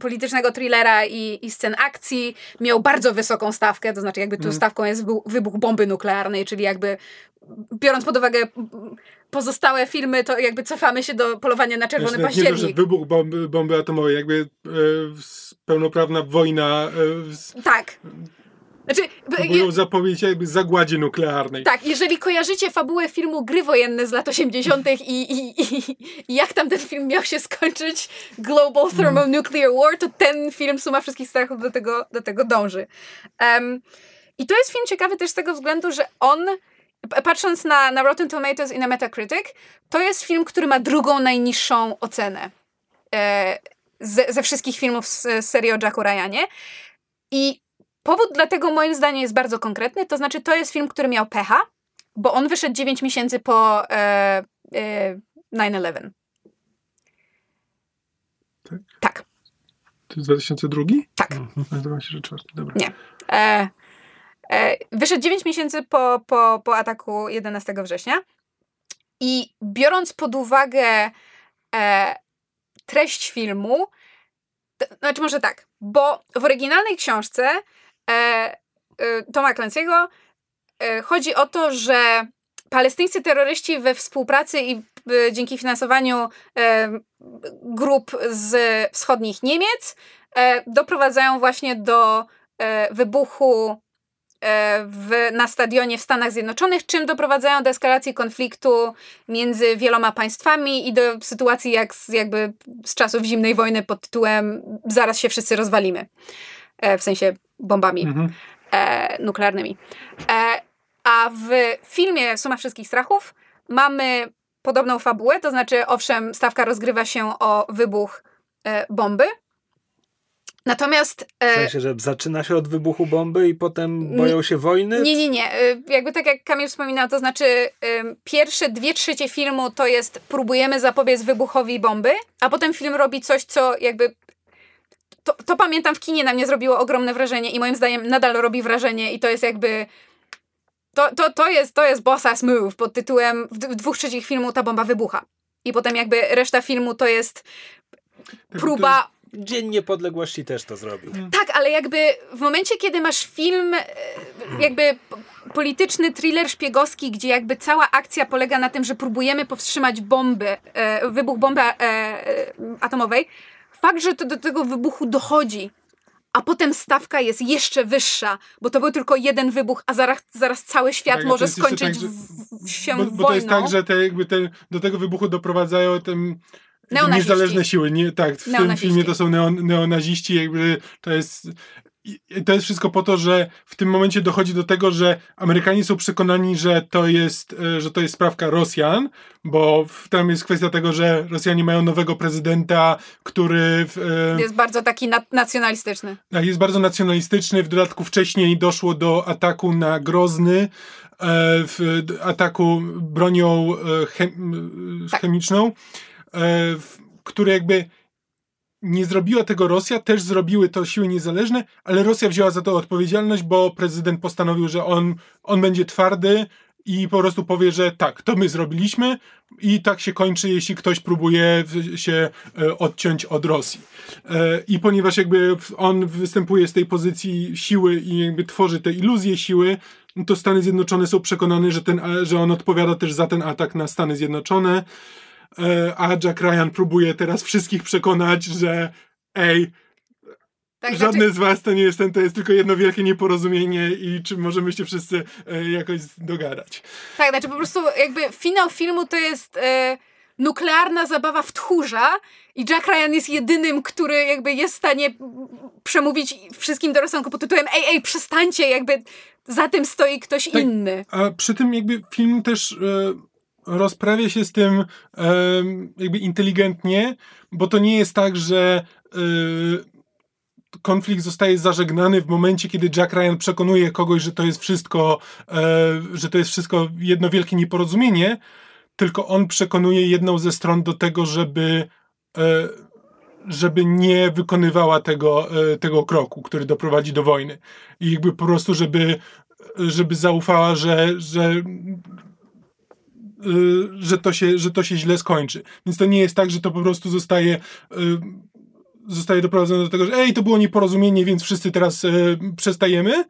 Speaker 3: politycznego thrillera i, i scen akcji. Miał bardzo wysoką stawkę, to znaczy jakby tu stawką jest wybuch, bomby nuklearnej, czyli jakby biorąc pod uwagę mm, pozostałe filmy, to jakby cofamy się do polowania na czerwony
Speaker 1: Znaczy, nie to, że
Speaker 3: październik.
Speaker 1: wybuch bomby, bomby atomowej, jakby e, pełnoprawna wojna, e,
Speaker 3: Tak. Znaczy,
Speaker 1: próbują zapowiedzieć jakby zagładzie nuklearnej.
Speaker 3: Tak, jeżeli kojarzycie fabułę filmu Gry Wojenne z lat 80. I, i, i, i jak tam ten film miał się skończyć, Global Thermonuclear War, to ten film Suma Wszystkich Strachów do tego, do tego dąży. Em, I to jest film ciekawy też z tego względu, że on, patrząc na, na Rotten Tomatoes i na Metacritic, to jest film, który ma drugą najniższą ocenę e, ze, ze wszystkich filmów z, serii o Jacku Ryanie. I Powód dlatego moim zdaniem jest bardzo konkretny, to znaczy to jest film, który miał pecha, bo on wyszedł 9 miesięcy po e, e, 9-11.
Speaker 1: tak?
Speaker 3: Tak.
Speaker 1: To jest 2002?
Speaker 3: Tak.
Speaker 1: Nazywa się, że czwarty, dobra.
Speaker 3: Nie. E, wyszedł 9 miesięcy po, po, po ataku 11 września. I biorąc pod uwagę e, treść filmu, to, znaczy może tak, bo w oryginalnej książce e, e, Toma Clancy'ego e, chodzi o to, że palestyńscy terroryści we współpracy i e, dzięki finansowaniu e, grup z wschodnich Niemiec e, doprowadzają właśnie do e, wybuchu e, w, na stadionie w Stanach Zjednoczonych, czym doprowadzają do eskalacji konfliktu między wieloma państwami i do sytuacji jak z, jakby z czasów zimnej wojny pod tytułem zaraz się wszyscy rozwalimy. E, w sensie bombami
Speaker 1: Mhm.
Speaker 3: e, nuklearnymi. E, a w filmie Suma Wszystkich Strachów mamy podobną fabułę, to znaczy, owszem, stawka rozgrywa się o wybuch bomby. Natomiast.
Speaker 2: W
Speaker 3: E,
Speaker 2: sensie, że zaczyna się od wybuchu bomby i potem boją się wojny?
Speaker 3: nie, nie, nie. E, Jakby tak jak Kamil wspominał, to znaczy pierwsze dwie trzecie filmu to jest próbujemy zapobiec wybuchowi bomby, a potem film robi coś, co jakby to, to pamiętam w kinie na mnie zrobiło ogromne wrażenie i moim zdaniem nadal robi wrażenie i to jest jakby to, to, to jest to jest boss ass move pod tytułem w, w dwóch trzecich filmu ta bomba wybucha. I potem jakby reszta filmu to jest próba
Speaker 2: Dzień Niepodległości też to zrobił.
Speaker 3: tak, ale jakby w momencie, kiedy masz film, e, jakby polityczny thriller szpiegowski, gdzie jakby cała akcja polega na tym, że próbujemy powstrzymać bomby, e, wybuch bomby e, atomowej, fakt, że to do tego wybuchu dochodzi, a potem stawka jest jeszcze wyższa, bo to był tylko jeden wybuch, a zaraz, zaraz cały świat
Speaker 1: Tak,
Speaker 3: może skończyć
Speaker 1: tak, że-
Speaker 3: w, w się
Speaker 1: Bo,
Speaker 3: wojną.
Speaker 1: bo to jest tak, że te, jakby te, do tego wybuchu doprowadzają tem,
Speaker 3: Neonaziści.
Speaker 1: Niezależne siły. Nie, tak, w tym filmie to są neon, neonaziści, jakby to jest. i- To jest wszystko po to, że w tym momencie dochodzi do tego, że Amerykanie są przekonani, że to jest, e, że to jest sprawka Rosjan, bo tam jest kwestia tego, że Rosjanie mają nowego prezydenta, który w, e,
Speaker 3: Jest bardzo taki na- nacjonalistyczny.
Speaker 1: tak, jest bardzo nacjonalistyczny. W dodatku wcześniej doszło do ataku na Grozny, e, w, ataku bronią e, chem,
Speaker 3: Tak.
Speaker 1: E, w, który jakby nie zrobiła tego Rosja, też zrobiły to siły niezależne, ale Rosja wzięła za to odpowiedzialność, bo prezydent postanowił, że on, on będzie twardy i po prostu powie, że tak, to my zrobiliśmy i tak się kończy, jeśli ktoś próbuje się e, odciąć od Rosji. E, I ponieważ jakby on występuje z tej pozycji siły i jakby tworzy te iluzje siły, no to Stany Zjednoczone są przekonane, że, ten, że on odpowiada też za ten atak na Stany Zjednoczone. E, A Jack Ryan próbuje teraz wszystkich przekonać, że ej,
Speaker 3: Tak,
Speaker 1: żadne
Speaker 3: znaczy-
Speaker 1: z was to nie jest ten, to jest tylko jedno wielkie nieporozumienie i czy możemy się wszyscy e, jakoś dogadać.
Speaker 3: Tak, znaczy po prostu jakby finał filmu to jest e, nuklearna zabawa w tchórza i Jack Ryan jest jedynym, który jakby jest w stanie przemówić wszystkim do rozsądku pod tytułem ej, ej, przestańcie, jakby za tym stoi ktoś
Speaker 1: Tak.
Speaker 3: inny.
Speaker 1: A przy tym jakby film też e, rozprawia się z tym jakby inteligentnie, bo to nie jest tak, że e, konflikt zostaje zażegnany w momencie, kiedy Jack Ryan przekonuje kogoś, że to jest wszystko, e, że to jest wszystko jedno wielkie nieporozumienie, tylko on przekonuje jedną ze stron do tego, żeby e, żeby nie wykonywała tego, tego kroku, który doprowadzi do wojny. I jakby po prostu, żeby, żeby zaufała, że, że, że, to się, że to się źle skończy. Więc to nie jest tak, że to po prostu zostaje, y, zostaje doprowadzone do tego, że ej, to było nieporozumienie, więc wszyscy teraz y, przestajemy,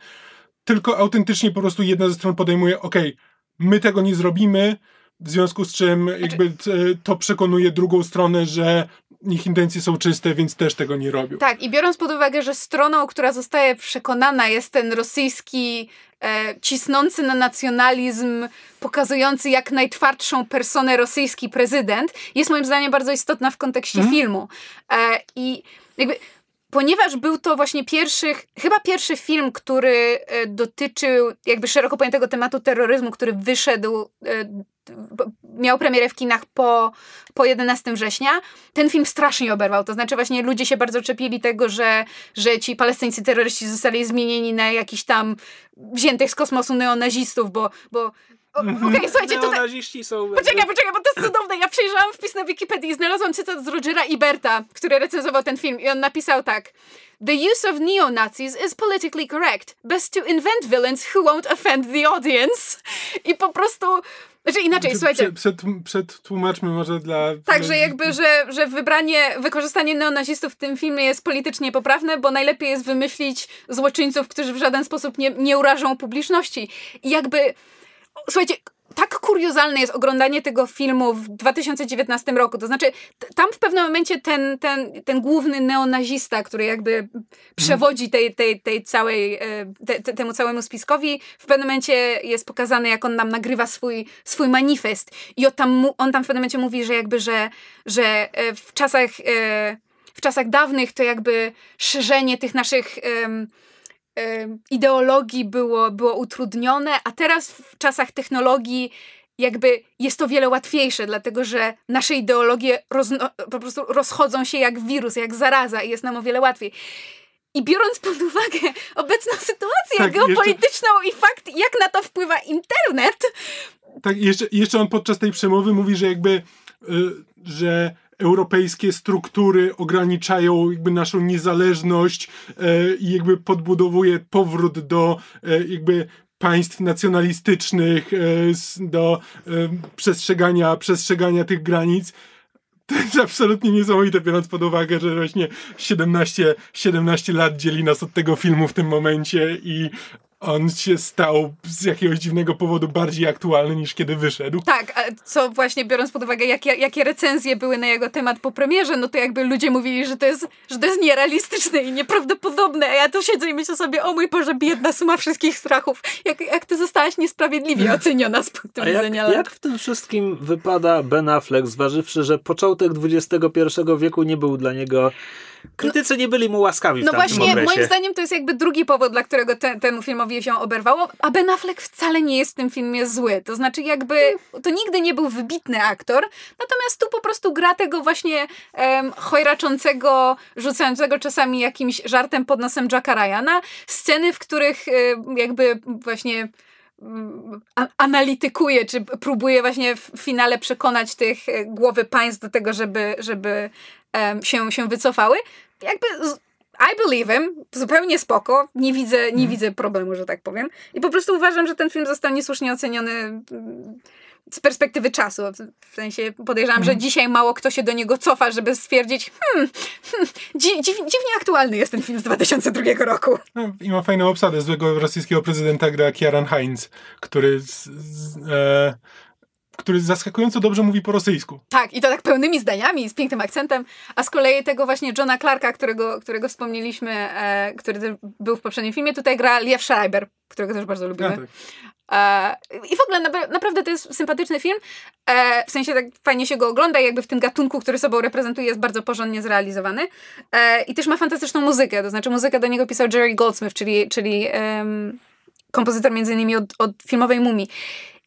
Speaker 1: tylko autentycznie po prostu jedna ze stron podejmuje, okej, my tego nie zrobimy, w związku z czym jakby t- to przekonuje drugą stronę, że ich intencje są czyste, więc też tego nie robią.
Speaker 3: Tak, i biorąc pod uwagę, że stroną, która zostaje przekonana jest ten rosyjski e, cisnący na nacjonalizm, pokazujący jak najtwardszą personę rosyjski prezydent, jest moim zdaniem bardzo istotna w kontekście
Speaker 1: Mhm.
Speaker 3: filmu. E, I jakby ponieważ był to właśnie pierwszy, chyba pierwszy film, który e, dotyczył jakby szeroko pojętego tematu terroryzmu, który wyszedł, e, miał premierę w kinach po, po 11 września, ten film strasznie oberwał. To znaczy właśnie ludzie się bardzo czepili tego, że, że ci palestyńscy terroryści zostali zmienieni na jakichś tam wziętych z kosmosu neonazistów, bo, bo Okej, słuchajcie, tutaj...
Speaker 2: Neonaziści są...
Speaker 3: Poczekaj, poczekaj, bo to jest cudowne. Ja przejrzałam wpis na Wikipedii i znalazłam cytat z Rogera Iberta, który recenzował ten film i on napisał tak. The use of neo-Nazis is politically correct. Best to invent villains who won't offend the audience. I po prostu... Znaczy inaczej, słuchajcie...
Speaker 1: Przed, przetłumaczmy może dla...
Speaker 3: Tak, że jakby, że, że wybranie, wykorzystanie neonazistów w tym filmie jest politycznie poprawne, bo najlepiej jest wymyślić złoczyńców, którzy w żaden sposób nie, nie urażą publiczności. I jakby... Słuchajcie, tak kuriozalne jest oglądanie tego filmu w 2019 roku. To znaczy, tam w pewnym momencie ten, ten, ten główny neonazista, który jakby przewodzi tej, tej, tej całej, e, te, te, temu całemu spiskowi, w pewnym momencie jest pokazany, jak on nam nagrywa swój, swój manifest. I on tam, on tam w pewnym momencie mówi, że jakby, że, że e, w czasach, e, w czasach dawnych to jakby szerzenie tych naszych ideologii było, było utrudnione, a teraz w czasach technologii jakby jest to wiele łatwiejsze, dlatego że nasze ideologie rozno- po prostu rozchodzą się jak wirus, jak zaraza i jest nam o wiele łatwiej. I biorąc pod uwagę obecną sytuację tak, geopolityczną jeszcze... i fakt, jak na to wpływa internet.
Speaker 1: Tak, jeszcze, jeszcze on podczas tej przemowy mówi, że jakby, y, że europejskie struktury ograniczają jakby naszą niezależność e, i jakby podbudowuje powrót do e, jakby państw nacjonalistycznych, e, do przestrzegania, przestrzegania tych granic. To jest absolutnie niesamowite, biorąc pod uwagę, że właśnie 17, 17 lat dzieli nas od tego filmu w tym momencie i on się stał z jakiegoś dziwnego powodu bardziej aktualny niż kiedy wyszedł.
Speaker 3: Tak, co właśnie biorąc pod uwagę, jakie, jakie recenzje były na jego temat po premierze, no to jakby ludzie mówili, że to jest, że to jest nierealistyczne i nieprawdopodobne, a ja tu siedzę i myślę sobie, o mój Boże, biedna suma wszystkich strachów, jak, jak ty zostałaś niesprawiedliwie oceniona z punktu
Speaker 2: a
Speaker 3: widzenia
Speaker 2: jak, jak w tym wszystkim wypada Ben Affleck, zważywszy, że początek XXI wieku nie był dla niego Krytycy nie byli mu łaskawi
Speaker 3: No właśnie,
Speaker 2: okresie.
Speaker 3: moim zdaniem to jest jakby drugi powód, dla którego te, temu filmowi się oberwało, a Ben Affleck wcale nie jest w tym filmie zły. To znaczy jakby, to nigdy nie był wybitny aktor, natomiast tu po prostu gra tego właśnie um, chojraczącego, rzucającego czasami jakimś żartem pod nosem Jacka Ryana. Sceny, w których um, jakby właśnie mm, analitykuje, czy próbuje właśnie w finale przekonać tych e, głowy państw do tego, żeby, żeby um, się, się wycofały. Jakby I believe him, zupełnie spoko, nie widzę, nie hmm. widzę problemu, że tak powiem. I po prostu uważam, że ten film został niesłusznie oceniony mm, z perspektywy czasu. W sensie podejrzewam, hmm. że mhm. dzisiaj mało kto się do niego cofa, żeby stwierdzić, hmm, hmm dziw, dziwnie aktualny jest ten film z 2002 roku.
Speaker 1: No, I ma fajną obsadę. Złego rosyjskiego prezydenta gra Kieran Heinz, który z, z, e, który zaskakująco dobrze mówi po rosyjsku.
Speaker 3: Tak, i to tak pełnymi zdaniami, z pięknym akcentem, a z kolei tego właśnie Johna Clarka, którego, którego wspomnieliśmy, e, który był w poprzednim filmie, tutaj gra Liev Schreiber, którego też bardzo lubimy. tak. E, I w ogóle na, naprawdę to jest sympatyczny film. E, w sensie tak fajnie się go ogląda i jakby w tym gatunku, który sobą reprezentuje, jest bardzo porządnie zrealizowany. E, I też ma fantastyczną muzykę. To znaczy muzykę do niego pisał Jerry Goldsmith, czyli, czyli kompozytor między innymi od, od filmowej Mumii.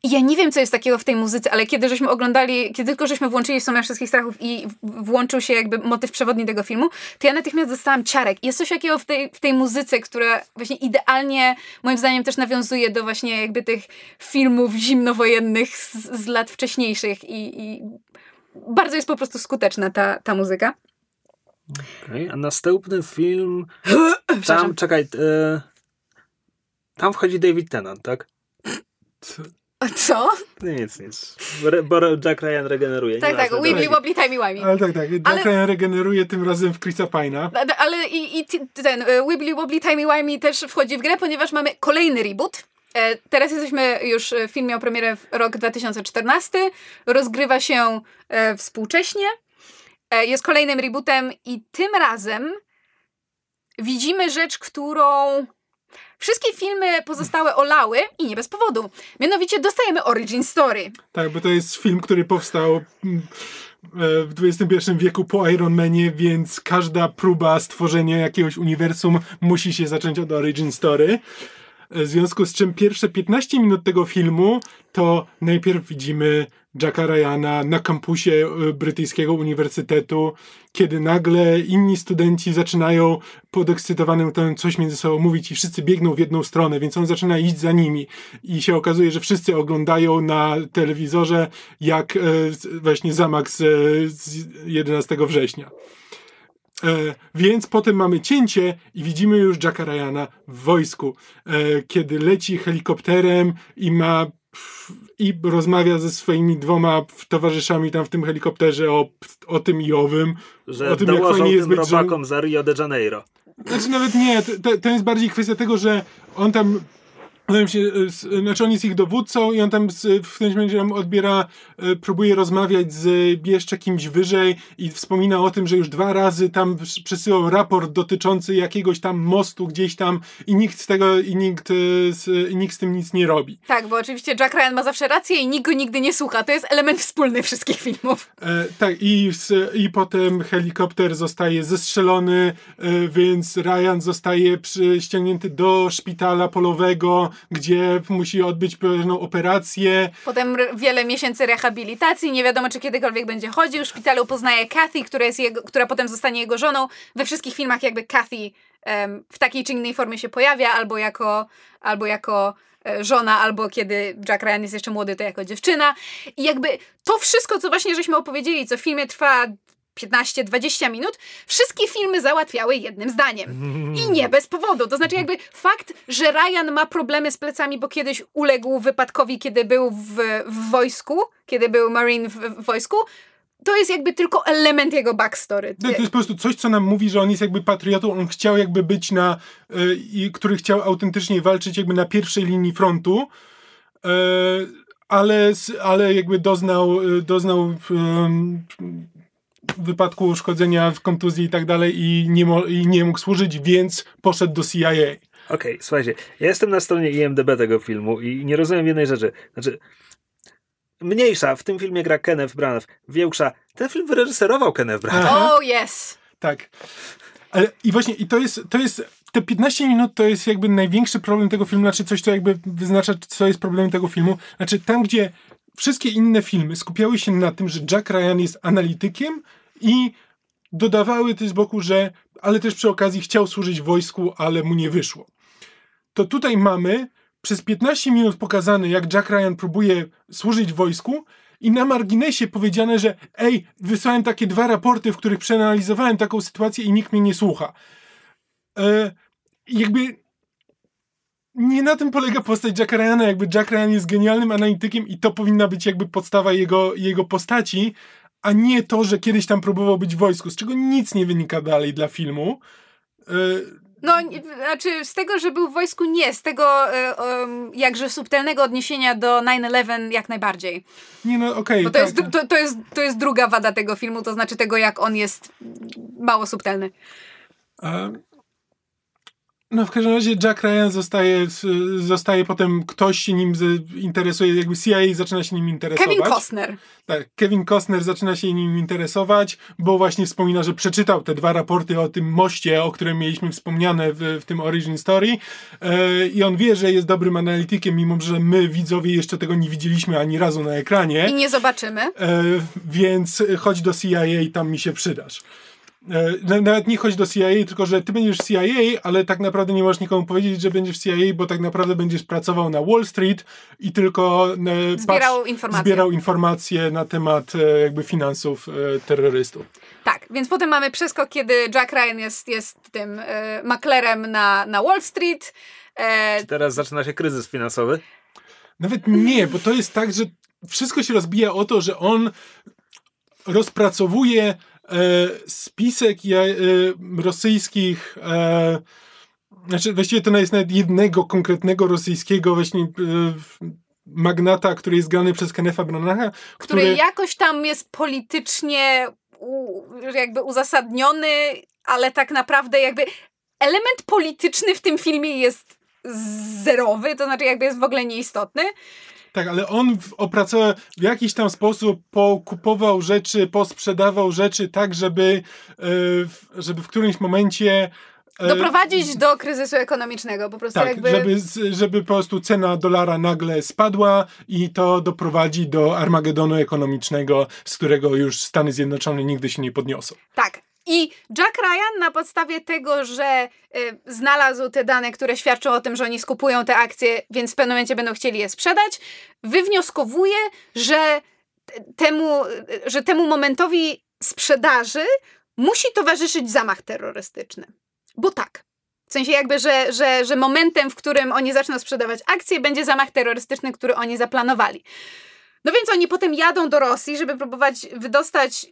Speaker 3: Ja nie wiem, co jest takiego w tej muzyce, ale kiedy żeśmy oglądali, kiedy tylko żeśmy włączyli Sumę Wszystkich Strachów i włączył się jakby motyw przewodni tego filmu, to ja natychmiast dostałam ciarek. Jest coś takiego w tej, w tej muzyce, która właśnie idealnie, moim zdaniem, też nawiązuje do właśnie jakby tych filmów zimnowojennych z, z lat wcześniejszych i, i bardzo jest po prostu skuteczna ta, ta muzyka.
Speaker 2: Okay, a następny film. Tam, czekaj. E, tam wchodzi David Tennant, tak?
Speaker 3: A co?
Speaker 2: Nic, nic. Bo Jack Ryan regeneruje.
Speaker 3: Tak, tak, Wibbly Wobbly Timey Wimey.
Speaker 1: Ale tak, tak. Jack ale... Ryan regeneruje tym razem w Chrisa Pine'a.
Speaker 3: Ale i, i ten e, Wibbly Wobbly Timey Wimey też wchodzi w grę, ponieważ mamy kolejny reboot. E, teraz jesteśmy już w filmie o premierę w rok 2014. Rozgrywa się e, współcześnie. Jest kolejnym rebootem i tym razem widzimy rzecz, którą Wszystkie filmy pozostałe olały i nie bez powodu. Mianowicie dostajemy origin story.
Speaker 1: Tak, bo to jest film, który powstał mm, e, w XXI wieku po Iron Manie, więc każda próba stworzenia jakiegoś uniwersum musi się zacząć od origin story. E, w związku z czym pierwsze 15 minut tego filmu to najpierw widzimy Jacka Ryana na kampusie e, brytyjskiego uniwersytetu, kiedy nagle inni studenci zaczynają podekscytowanym tonem coś między sobą mówić i wszyscy biegną w jedną stronę, więc on zaczyna iść za nimi i się okazuje, że wszyscy oglądają na telewizorze jak e, właśnie zamach z, z 11 września. E, więc potem mamy cięcie i widzimy już Jacka Ryana w wojsku, e, kiedy leci helikopterem i ma i rozmawia ze swoimi dwoma towarzyszami tam w tym helikopterze o, o tym i owym.
Speaker 2: Że
Speaker 1: o tym,
Speaker 2: jak fajnie jest
Speaker 1: być
Speaker 2: robakom za Rio de Janeiro.
Speaker 1: Znaczy nawet nie, to, to jest bardziej kwestia tego, że on tam on się, e, znaczy on jest ich dowódcą i on tam w tym momencie odbiera, e, próbuje rozmawiać z jeszcze kimś wyżej i wspomina o tym, że już dwa razy tam przesyłał raport dotyczący jakiegoś tam mostu gdzieś tam i nikt z tego, i nikt, e, i nikt z tym nic nie robi.
Speaker 3: Tak, bo oczywiście Jack Ryan ma zawsze rację i nikt go nigdy nie słucha. To jest element wspólny wszystkich filmów.
Speaker 1: E, tak, i, i potem helikopter zostaje zestrzelony, więc Ryan zostaje przy, ściągnięty do szpitala polowego, gdzie musi odbyć pewną operację.
Speaker 3: Potem wiele miesięcy rehabilitacji, nie wiadomo czy kiedykolwiek będzie chodził. W szpitalu poznaje Kathy, która, jest jego, która potem zostanie jego żoną. We wszystkich filmach jakby Kathy um, w takiej czy innej formie się pojawia, albo jako, albo jako e, żona, albo kiedy Jack Ryan jest jeszcze młody, to jako dziewczyna. I jakby to wszystko, co właśnie żeśmy opowiedzieli, co w filmie trwa 15-20 minut, wszystkie filmy załatwiały jednym zdaniem. I nie bez powodu. To znaczy, jakby fakt, że Ryan ma problemy z plecami, bo kiedyś uległ wypadkowi, kiedy był w, w wojsku, kiedy był Marine w, w wojsku, to jest jakby tylko element jego backstory.
Speaker 1: To, to jest po prostu coś, co nam mówi, że on jest jakby patriotą, on chciał jakby być na, y, który chciał autentycznie walczyć jakby na pierwszej linii frontu, y, ale, ale jakby doznał, y, doznał y, wypadku uszkodzenia, w kontuzji i tak dalej i nie, i nie mógł służyć, więc poszedł do CIA.
Speaker 2: Okej, okay, słuchajcie, ja jestem na stronie IMDB tego filmu i nie rozumiem jednej rzeczy. Znaczy, mniejsza, w tym filmie gra Kenneth Branagh, większa, ten film wyreżyserował Kenneth Branagh.
Speaker 3: Oh, yes!
Speaker 1: Tak. Ale i właśnie, i to jest, to jest, te 15 minut to jest jakby największy problem tego filmu, znaczy coś, co jakby wyznacza, co jest problemem tego filmu. Znaczy tam, gdzie wszystkie inne filmy skupiały się na tym, że Jack Ryan jest analitykiem i dodawały też z boku, że ale też przy okazji chciał służyć wojsku, ale mu nie wyszło. To tutaj mamy przez 15 minut pokazane, jak Jack Ryan próbuje służyć wojsku i na marginesie powiedziane, że ej, wysłałem takie dwa raporty, w których przeanalizowałem taką sytuację i nikt mnie nie słucha. E, jakby nie na tym polega postać Jacka Ryana, jakby Jack Ryan jest genialnym analitykiem i to powinna być jakby podstawa jego, jego postaci, a nie to, że kiedyś tam próbował być w wojsku, z czego nic nie wynika dalej dla filmu.
Speaker 3: E, no, znaczy z tego, że był w wojsku, nie. Z tego e, jakże subtelnego odniesienia do 9-11 jak najbardziej.
Speaker 1: Nie no, okej. Okay,
Speaker 3: to, tak. jest, to, to, jest, to jest druga wada tego filmu, to znaczy tego, jak on jest mało subtelny.
Speaker 1: No w każdym razie Jack Ryan zostaje, zostaje potem, ktoś się nim interesuje, jakby CIA zaczyna się nim interesować.
Speaker 3: Kevin Costner.
Speaker 1: Tak, Kevin Costner zaczyna się nim interesować, bo właśnie wspomina, że przeczytał te dwa raporty o tym moście, o którym mieliśmy wspomniane w, w tym Origin Story e, i on wie, że jest dobrym analitykiem, mimo że my widzowie jeszcze tego nie widzieliśmy ani razu na ekranie.
Speaker 3: I nie zobaczymy.
Speaker 1: E, więc chodź do CIA, tam mi się przydasz. E, nawet nie chodź do CIA, tylko że ty będziesz w CIA, ale tak naprawdę nie możesz nikomu powiedzieć, że będziesz w CIA, bo tak naprawdę będziesz pracował na Wall Street i tylko
Speaker 3: e, zbierał, patrz, informacje.
Speaker 1: zbierał informacje na temat e, jakby finansów terrorystów.
Speaker 3: Tak, więc potem mamy przeskok, kiedy Jack Ryan jest, jest tym e, maklerem na, na Wall Street.
Speaker 2: E, Czy teraz zaczyna się kryzys finansowy?
Speaker 1: Nawet nie, bo to jest tak, że wszystko się rozbija o to, że on rozpracowuje spisek e, rosyjskich e, znaczy właściwie to jest nawet jednego konkretnego rosyjskiego właśnie e, magnata, który jest grany przez Kenefa Branacha.
Speaker 3: Który, który jakoś tam jest politycznie u, jakby uzasadniony, ale tak naprawdę jakby element polityczny w tym filmie jest zerowy, to znaczy jakby jest w ogóle nieistotny.
Speaker 1: Tak, ale on opracował w jakiś tam sposób, pokupował rzeczy, posprzedawał rzeczy tak, żeby, e, żeby w którymś momencie E,
Speaker 3: Doprowadzić do kryzysu ekonomicznego, po prostu
Speaker 1: tak,
Speaker 3: jakby...
Speaker 1: żeby, żeby po prostu cena dolara nagle spadła i to doprowadzi do Armagedonu ekonomicznego, z którego już Stany Zjednoczone nigdy się nie podniosą.
Speaker 3: Tak. I Jack Ryan na podstawie tego, że y, znalazł te dane, które świadczą o tym, że oni skupują te akcje, więc w pewnym momencie będą chcieli je sprzedać, wywnioskowuje, że temu, y, że temu momentowi sprzedaży musi towarzyszyć zamach terrorystyczny. Bo tak. W sensie jakby, że, że, że momentem, w którym oni zaczną sprzedawać akcje, będzie zamach terrorystyczny, który oni zaplanowali. No więc oni potem jadą do Rosji, żeby próbować wydostać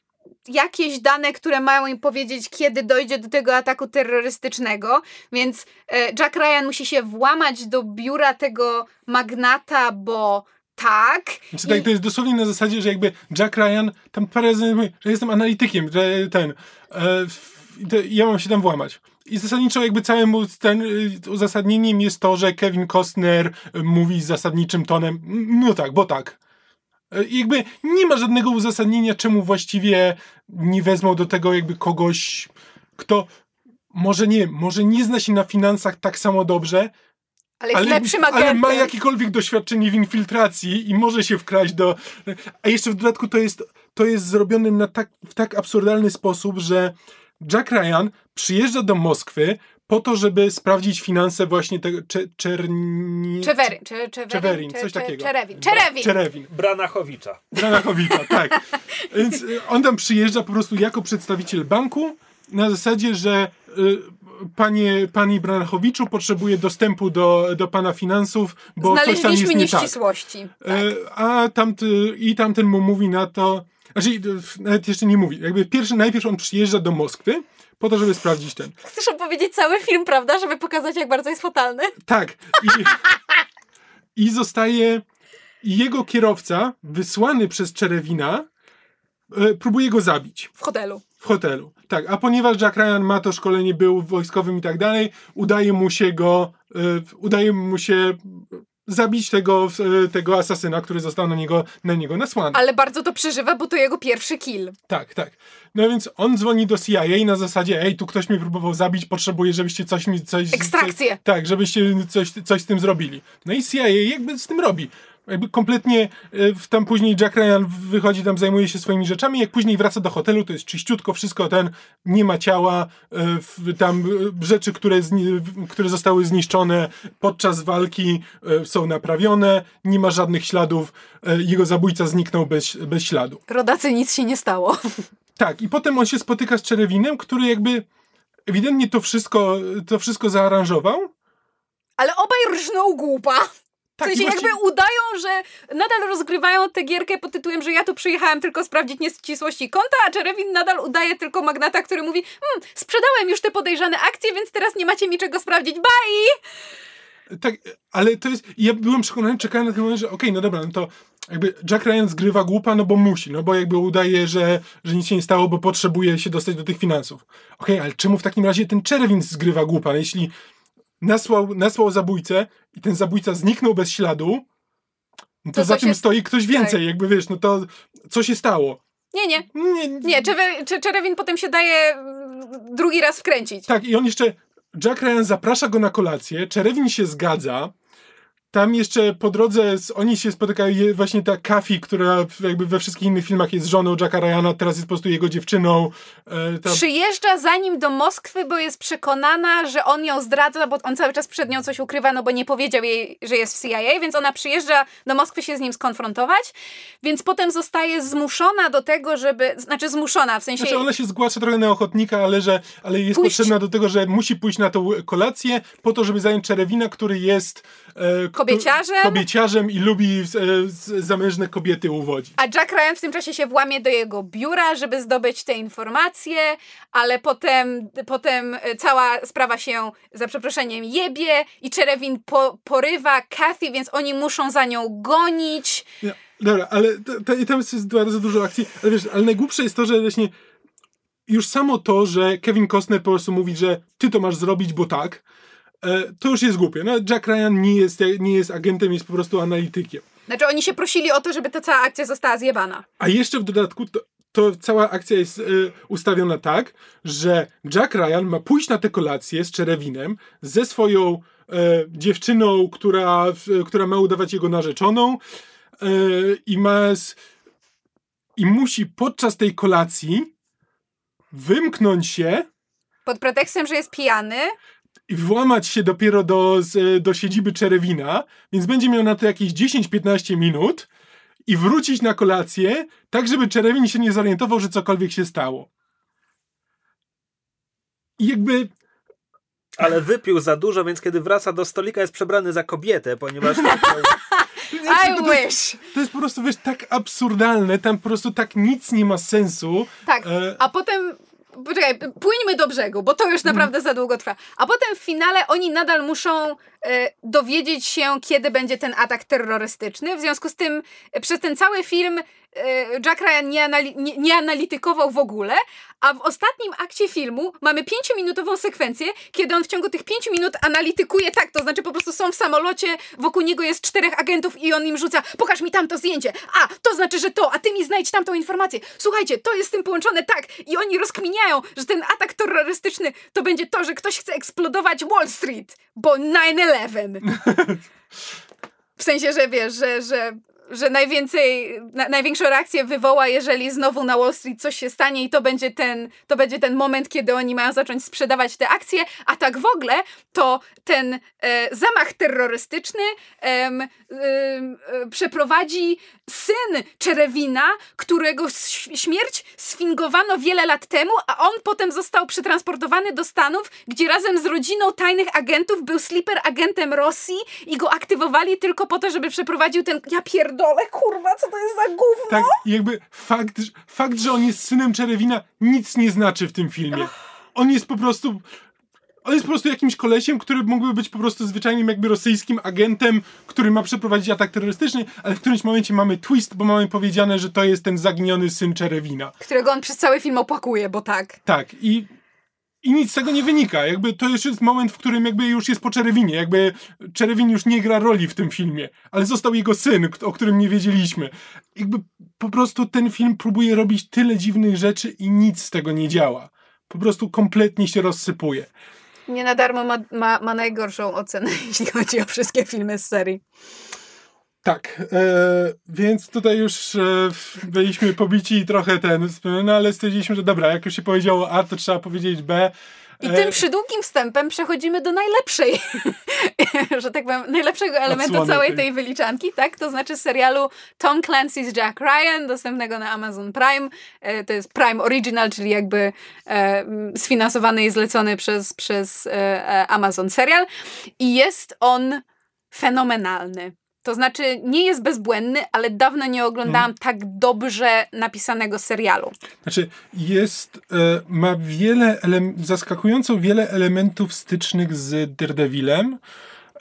Speaker 3: jakieś dane, które mają im powiedzieć, kiedy dojdzie do tego ataku terrorystycznego. Więc e, Jack Ryan musi się włamać do biura tego magnata, bo tak.
Speaker 1: Znaczy, tak,
Speaker 3: I-
Speaker 1: to jest dosłownie na zasadzie, że jakby Jack Ryan tam parę razy że jestem analitykiem, że ten, e, ja mam się tam włamać. I zasadniczo jakby całym ten y, uzasadnieniem jest to, że Kevin Costner y, mówi zasadniczym tonem, no tak, bo tak. E, jakby nie ma żadnego uzasadnienia, czemu właściwie nie wezmą do tego jakby kogoś, kto może nie, może nie zna się na finansach tak samo dobrze,
Speaker 3: Ale jest lepszym agentem.
Speaker 1: ale ma jakiekolwiek doświadczenie w infiltracji i może się wkraść do. A jeszcze w dodatku to jest, to jest zrobione na tak, w tak absurdalny sposób, że Jack Ryan przyjeżdża do Moskwy po to, żeby sprawdzić finanse właśnie tego Cze, Czerni...
Speaker 3: Czewerin, cze, czewerin,
Speaker 1: Czewerin,
Speaker 3: cze-
Speaker 1: coś
Speaker 3: cze-
Speaker 1: takiego.
Speaker 3: Czerewin, Czerewin.
Speaker 1: Czerewin.
Speaker 2: Branachowicza.
Speaker 1: Branachowicza, tak. Więc y, on tam przyjeżdża po prostu jako przedstawiciel banku na zasadzie, że y, panie, pani Branachowiczu potrzebuje dostępu do, do pana finansów, bo coś tam jest
Speaker 3: Znaleźliśmy
Speaker 1: nie tak.
Speaker 3: nieścisłości. Tak.
Speaker 1: A tamty, i tamten mu mówi na to, znaczy y, nawet jeszcze nie mówi, jakby pierwszy, najpierw on przyjeżdża do Moskwy po to, żeby sprawdzić ten.
Speaker 3: Chcesz opowiedzieć cały film, prawda? Żeby pokazać, jak bardzo jest fatalny?
Speaker 1: Tak. I, i zostaje i jego kierowca, wysłany przez Czerewina, e, próbuje go zabić
Speaker 3: W hotelu.
Speaker 1: w hotelu. Tak, a ponieważ Jack Ryan ma to szkolenie, był wojskowym i tak dalej, udaje mu się go, e, udaje mu się zabić tego, e, tego asasyna, który został na niego, na niego nasłany.
Speaker 3: Ale bardzo to przeżywa, bo to jego pierwszy kill.
Speaker 1: Tak, tak. No więc on dzwoni do CIA na zasadzie, ej, tu ktoś mnie próbował zabić, potrzebuję, żebyście coś mi, coś...
Speaker 3: Ekstrakcję.
Speaker 1: Coś, tak, żebyście coś, coś z tym zrobili. No i CIA jakby z tym robi. Jakby kompletnie e, w- tam później Jack Ryan wychodzi tam, zajmuje się swoimi rzeczami, jak później wraca do hotelu, to jest czyściutko, wszystko ten, nie ma ciała, e, tam e, rzeczy, które, które zostały zniszczone podczas walki są naprawione, nie ma żadnych śladów, jego zabójca zniknął bez, bez śladu.
Speaker 3: Rodacy nic się nie stało.
Speaker 1: Tak, i potem on się spotyka z Czerewinem, który jakby ewidentnie to wszystko, to wszystko zaaranżował.
Speaker 3: Ale obaj rżną głupa. W
Speaker 1: Tak, i
Speaker 3: sensie jakby udają, że nadal rozgrywają tę gierkę pod tytułem, że ja tu przyjechałem tylko sprawdzić nieścisłości konta, a Czerewin nadal udaje tylko magnata, który mówi hmm, sprzedałem już te podejrzane akcje, więc teraz nie macie mi czego sprawdzić, bye!
Speaker 1: Tak, ale to jest. Ja byłem przekonany, czekałem na ten moment, że okej, no dobra, no to jakby Jack Ryan zgrywa głupa, no bo musi, no bo jakby udaje, że, że nic się nie stało, bo potrzebuje się dostać do tych finansów. Okej, ale czemu w takim razie ten Czerewin zgrywa głupa? No jeśli nasłał, nasłał zabójcę i ten zabójca zniknął bez śladu, no to,
Speaker 3: To
Speaker 1: za tym
Speaker 3: jest-
Speaker 1: stoi ktoś więcej,
Speaker 3: tak.
Speaker 1: jakby wiesz, no to co się stało?
Speaker 3: Nie, nie.
Speaker 1: Nie,
Speaker 3: Nie, Czerewin potem się daje drugi raz wkręcić.
Speaker 1: Tak, i on jeszcze. Jack Ryan zaprasza go na kolację, Czerewin się zgadza. Tam jeszcze po drodze z, oni się spotykają, właśnie ta Kafi, która jakby we wszystkich innych filmach jest żoną Jacka Ryana, teraz jest po prostu jego dziewczyną. E, ta,
Speaker 3: Przyjeżdża za nim do Moskwy, bo jest przekonana, że on ją zdradza, bo on cały czas przed nią coś ukrywa, no bo nie powiedział jej, że jest w CIA, więc ona przyjeżdża do Moskwy się z nim skonfrontować, więc potem zostaje zmuszona do tego, żeby, znaczy zmuszona, w sensie...
Speaker 1: znaczy ona się zgłasza trochę na ochotnika, ale, że, ale jest
Speaker 3: Pójść.
Speaker 1: potrzebna do tego, że musi pójść na tą kolację po to, żeby zająć Czerewina, który jest e,
Speaker 3: Kobieciarzem.
Speaker 1: kobieciarzem i lubi e, zamężne kobiety uwodzić.
Speaker 3: A Jack Ryan w tym czasie się włamie do jego biura, żeby zdobyć te informacje, ale potem, potem e, cała sprawa się, za przeproszeniem, jebie i Czerewin po, porywa Kathy, więc oni muszą za nią gonić.
Speaker 1: Ja, dobra, ale i tam jest bardzo dużo akcji, ale wiesz, ale najgłupsze jest to, że właśnie już samo to, że Kevin Costner po prostu mówi, że ty to masz zrobić, bo tak, to już jest głupie. No, Jack Ryan nie jest, nie jest agentem, jest po prostu analitykiem.
Speaker 3: Znaczy oni się prosili o to, żeby ta cała akcja została zjebana.
Speaker 1: A jeszcze w dodatku to, to cała akcja jest y, ustawiona tak, że Jack Ryan ma pójść na tę kolację z Czerewinem ze swoją y, dziewczyną, która, y, która ma udawać jego narzeczoną i ma z, i musi podczas tej kolacji wymknąć się
Speaker 3: pod pretekstem, że jest pijany
Speaker 1: i włamać się dopiero do, do siedziby Czerewina, więc będzie miał na to jakieś 10-15 minut i wrócić na kolację, tak żeby Czerewin się nie zorientował, że cokolwiek się stało. I jakby
Speaker 2: ale wypił za dużo, więc kiedy wraca do stolika jest przebrany za kobietę, ponieważ...
Speaker 3: I to wish!
Speaker 1: Jest, to jest po prostu, wiesz, tak absurdalne, tam po prostu tak nic nie ma sensu.
Speaker 3: Tak, e... a potem Poczekaj, płyńmy do brzegu, bo to już naprawdę za długo trwa. A potem w finale oni nadal muszą dowiedzieć się, kiedy będzie ten atak terrorystyczny. W związku z tym e, przez ten cały film e, Jack Ryan nie, anali nie, nie, analitykował w ogóle, a w ostatnim akcie filmu mamy pięciominutową sekwencję, kiedy on w ciągu tych pięciu minut analitykuje tak, to znaczy po prostu są w samolocie, wokół niego jest czterech agentów i on im rzuca, pokaż mi tamto zdjęcie, a, to znaczy, że to, a ty mi znajdź tamtą informację, słuchajcie, to jest z tym połączone tak i oni rozkminiają, że ten atak terrorystyczny to będzie to, że ktoś chce eksplodować Wall Street, bo 9-11. W sensie, że wiesz, że, że że najwięcej, na, największą reakcję wywoła, jeżeli znowu na Wall Street coś się stanie i to będzie ten, to będzie ten moment, kiedy oni mają zacząć sprzedawać te akcje, a tak w ogóle to ten e, zamach terrorystyczny e, e, przeprowadzi syn Czerewina, którego śmierć sfingowano wiele lat temu, a on potem został przetransportowany do Stanów, gdzie razem z rodziną tajnych agentów był sleeper agentem Rosji i go aktywowali tylko po to, żeby przeprowadził ten, ja pierdolę, kurwa, co to jest za gówno?
Speaker 1: Tak, jakby fakt, fakt, że on jest synem Czerewina nic nie znaczy w tym filmie. On jest po prostu on jest po prostu jakimś kolesiem, który mógłby być po prostu zwyczajnym jakby rosyjskim agentem, który ma przeprowadzić atak terrorystyczny, ale w którymś momencie mamy twist, bo mamy powiedziane, że to jest ten zaginiony syn Czerewina.
Speaker 3: Którego on przez cały film opłakuje, bo tak.
Speaker 1: Tak i i nic z tego nie wynika. Jakby to już jest moment, w którym jakby już jest po Czerewinie. Jakby Czerewin już nie gra roli w tym filmie, ale został jego syn, o którym nie wiedzieliśmy. Jakby po prostu ten film próbuje robić tyle dziwnych rzeczy i nic z tego nie działa. Po prostu kompletnie się rozsypuje.
Speaker 3: Nie na darmo ma, ma, ma najgorszą ocenę, jeśli chodzi o wszystkie filmy z serii.
Speaker 1: Tak, e, więc tutaj już e, byliśmy pobici trochę ten, no ale stwierdziliśmy, że dobra, jak już się powiedziało A, to trzeba powiedzieć B.
Speaker 3: I tym e, przydługim wstępem przechodzimy do najlepszej, że tak powiem, najlepszego elementu Odsłony całej tej wyliczanki, tak? To znaczy serialu Tom Clancy's Jack Ryan, dostępnego na Amazon Prime. E, to jest Prime Original, czyli jakby e, sfinansowany i zlecony przez, przez Amazon serial. I jest on fenomenalny. To znaczy, nie jest bezbłędny, ale dawno nie oglądałam hmm. tak dobrze napisanego serialu.
Speaker 1: Znaczy, jest, e, ma wiele, ele- zaskakująco wiele elementów stycznych z Daredevilem.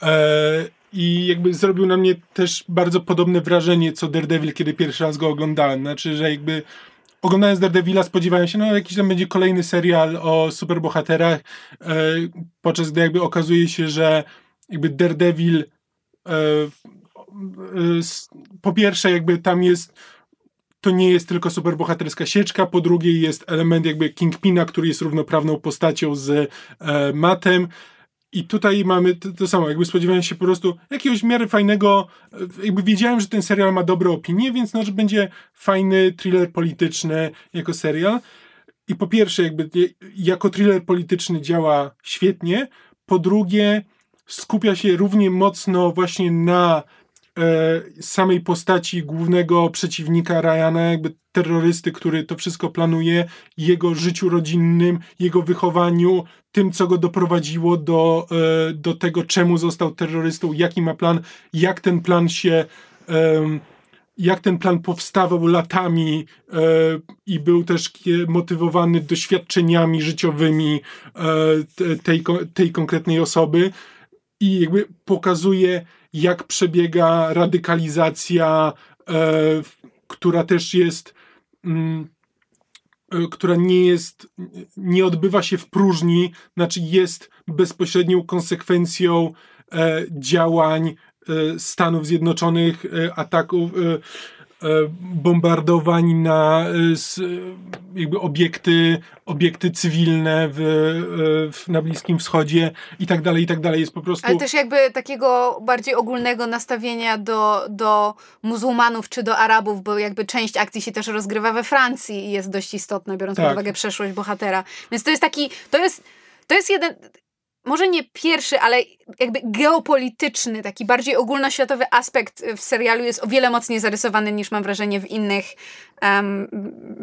Speaker 1: E, I jakby zrobił na mnie też bardzo podobne wrażenie co Daredevil, kiedy pierwszy raz go oglądałem. Znaczy, że jakby oglądając Daredevila spodziewałem się, no jakiś tam będzie kolejny serial o superbohaterach, e, podczas gdy jakby okazuje się, że jakby Daredevil e, po pierwsze jakby tam jest to nie jest tylko superbohaterska sieczka, po drugie jest element jakby Kingpina, który jest równoprawną postacią z e, Matem i tutaj mamy to, to, samo, jakby spodziewałem się po prostu jakiegoś w miarę fajnego, e, jakby wiedziałem, że ten serial ma dobre opinie, więc no, że będzie fajny thriller polityczny jako serial. I po pierwsze, jakby jako thriller polityczny działa świetnie, po drugie skupia się równie mocno właśnie na samej postaci głównego przeciwnika Ryana, jakby terrorysty, który to wszystko planuje, jego życiu rodzinnym, jego wychowaniu, tym, co go doprowadziło do, e, do tego, czemu został terrorystą, jaki ma plan, jak ten plan się. E, jak ten plan powstawał latami e, i był też motywowany doświadczeniami życiowymi e, tej, tej konkretnej osoby i jakby pokazuje, jak przebiega radykalizacja, e, która też jest, mm, e, która nie jest, nie odbywa się w próżni, znaczy jest bezpośrednią konsekwencją e, działań e, Stanów Zjednoczonych, e, ataków, bombardowań na jakby obiekty, obiekty cywilne w, w, na Bliskim Wschodzie i tak dalej, i tak dalej. Jest po prostu...
Speaker 3: Ale też jakby takiego bardziej ogólnego nastawienia do, do muzułmanów czy do Arabów, bo jakby część akcji się też rozgrywa we Francji i jest dość istotna, biorąc tak. pod uwagę przeszłość bohatera. Więc to jest taki, to jest, to jest jeden, może nie pierwszy, ale jakby geopolityczny, taki bardziej ogólnoświatowy aspekt w serialu jest o wiele mocniej zarysowany niż mam wrażenie w innych, um,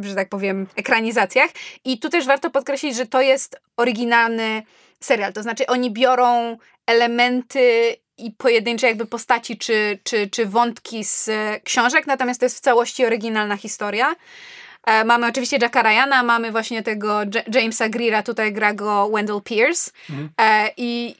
Speaker 3: że tak powiem, ekranizacjach. I tu też warto podkreślić, że to jest oryginalny serial. To znaczy oni biorą elementy i pojedyncze jakby postaci czy, czy, czy wątki z książek, natomiast to jest w całości oryginalna historia. E, mamy oczywiście Jacka Ryana, mamy właśnie tego Jamesa Greera, tutaj gra go Wendell Pierce. Mhm. E, I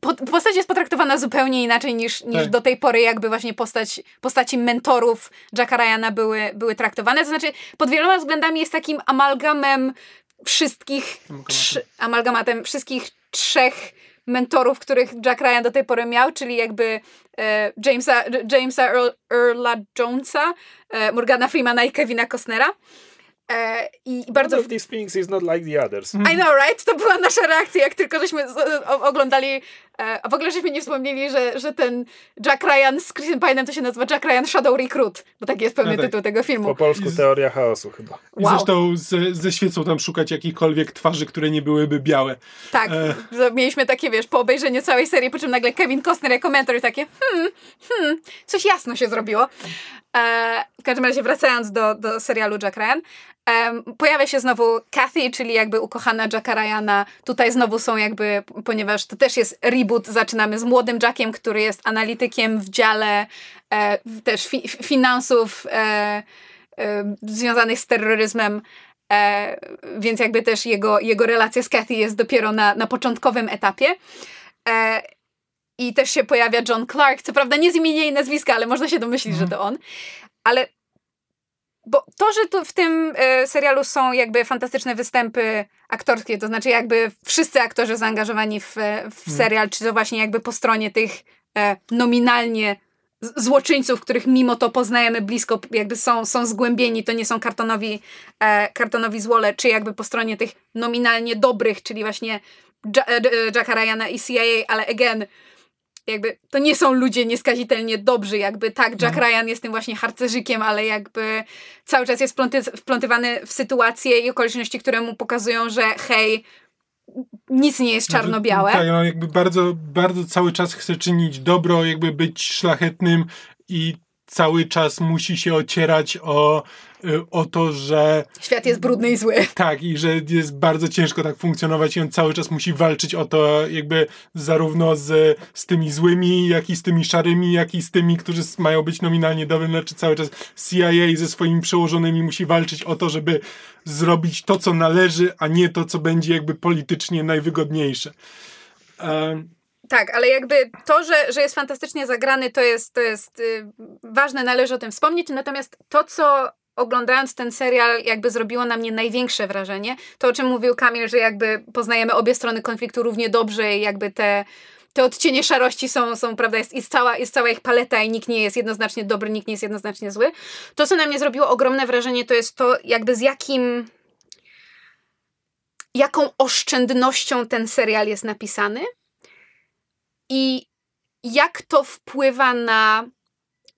Speaker 3: po, postać jest potraktowana zupełnie inaczej niż, niż tak. do tej pory jakby właśnie postać, postaci mentorów Jacka Ryana były, były traktowane. To znaczy pod wieloma względami jest takim amalgamem wszystkich trz, amalgamatem wszystkich trzech mentorów, których Jack Ryan do tej pory miał, czyli jakby e, Jamesa, Jamesa Earl, Earla Jonesa, e, Morgana Freemana i Kevina Costnera. E, I bardzo...
Speaker 2: One of these things is not like the others.
Speaker 3: I know, right? To była nasza reakcja, jak tylko żeśmy oglądali a w ogóle żeśmy nie wspomnieli, że, że ten Jack Ryan z Chrisem Pine'em to się nazywa Jack Ryan Shadow Recruit, bo taki jest pewnie no tak. tytuł tego filmu.
Speaker 2: Po polsku Teoria Chaosu chyba.
Speaker 1: Wow. Zresztą ze, ze świecą tam szukać jakichkolwiek twarzy, które nie byłyby białe.
Speaker 3: Tak, e... mieliśmy takie, wiesz, po obejrzeniu całej serii, po czym nagle Kevin Costner jako mentor i takie hmm, hmm, coś jasno się zrobiło. E, w każdym razie wracając do, do serialu Jack Ryan, Um, pojawia się znowu Kathy, czyli jakby ukochana Jacka Ryana. Tutaj znowu są jakby, ponieważ to też jest reboot, zaczynamy z młodym Jackiem, który jest analitykiem w dziale e, też fi finansów e, e, związanych z terroryzmem. E, więc jakby też jego, jego relacja z Kathy jest dopiero na, na początkowym etapie. E, I też się pojawia John Clark, co prawda nie z imienia i nazwiska, ale można się domyślić, mm. że to on. Ale bo to, że tu w tym e, serialu są jakby fantastyczne występy aktorskie, to znaczy jakby wszyscy aktorzy zaangażowani w, e, w hmm. serial, czy to właśnie jakby po stronie tych e, nominalnie złoczyńców, których mimo to poznajemy blisko, jakby są, są zgłębieni, to nie są kartonowi, e, kartonowi złole, czy jakby po stronie tych nominalnie dobrych, czyli właśnie Jacka Ryana i CIA, ale again, jakby to nie są ludzie nieskazitelnie dobrzy, jakby tak, Jack no. Ryan jest tym właśnie harcerzykiem, ale jakby cały czas jest wpląty, wplątywany w sytuacje i okoliczności, które mu pokazują, że hej, nic nie jest czarno-białe.
Speaker 1: Tak, no jakby bardzo, bardzo cały czas chce czynić dobro, jakby być szlachetnym i cały czas musi się ocierać o Y, o to, że.
Speaker 3: Świat jest brudny i zły.
Speaker 1: Tak, i że jest bardzo ciężko tak funkcjonować, i on cały czas musi walczyć o to, jakby zarówno z, z tymi złymi, jak i z tymi szarymi, jak i z tymi, którzy mają być nominalnie dobrzy. Znaczy, cały czas CIA ze swoimi przełożonymi musi walczyć o to, żeby zrobić to, co należy, a nie to, co będzie jakby politycznie najwygodniejsze. Um,
Speaker 3: tak, ale jakby to, że, że jest fantastycznie zagrany, to jest, to jest yy, ważne, należy o tym wspomnieć. Natomiast to, co oglądając ten serial jakby zrobiło na mnie największe wrażenie. To, o czym mówił Kamil, że jakby poznajemy obie strony konfliktu równie dobrze i jakby te te odcienie szarości są, są prawda, jest, jest, cała, jest cała ich paleta i nikt nie jest jednoznacznie dobry, nikt nie jest jednoznacznie zły. To, co na mnie zrobiło ogromne wrażenie, to jest to, jakby z jakim jaką oszczędnością ten serial jest napisany i jak to wpływa na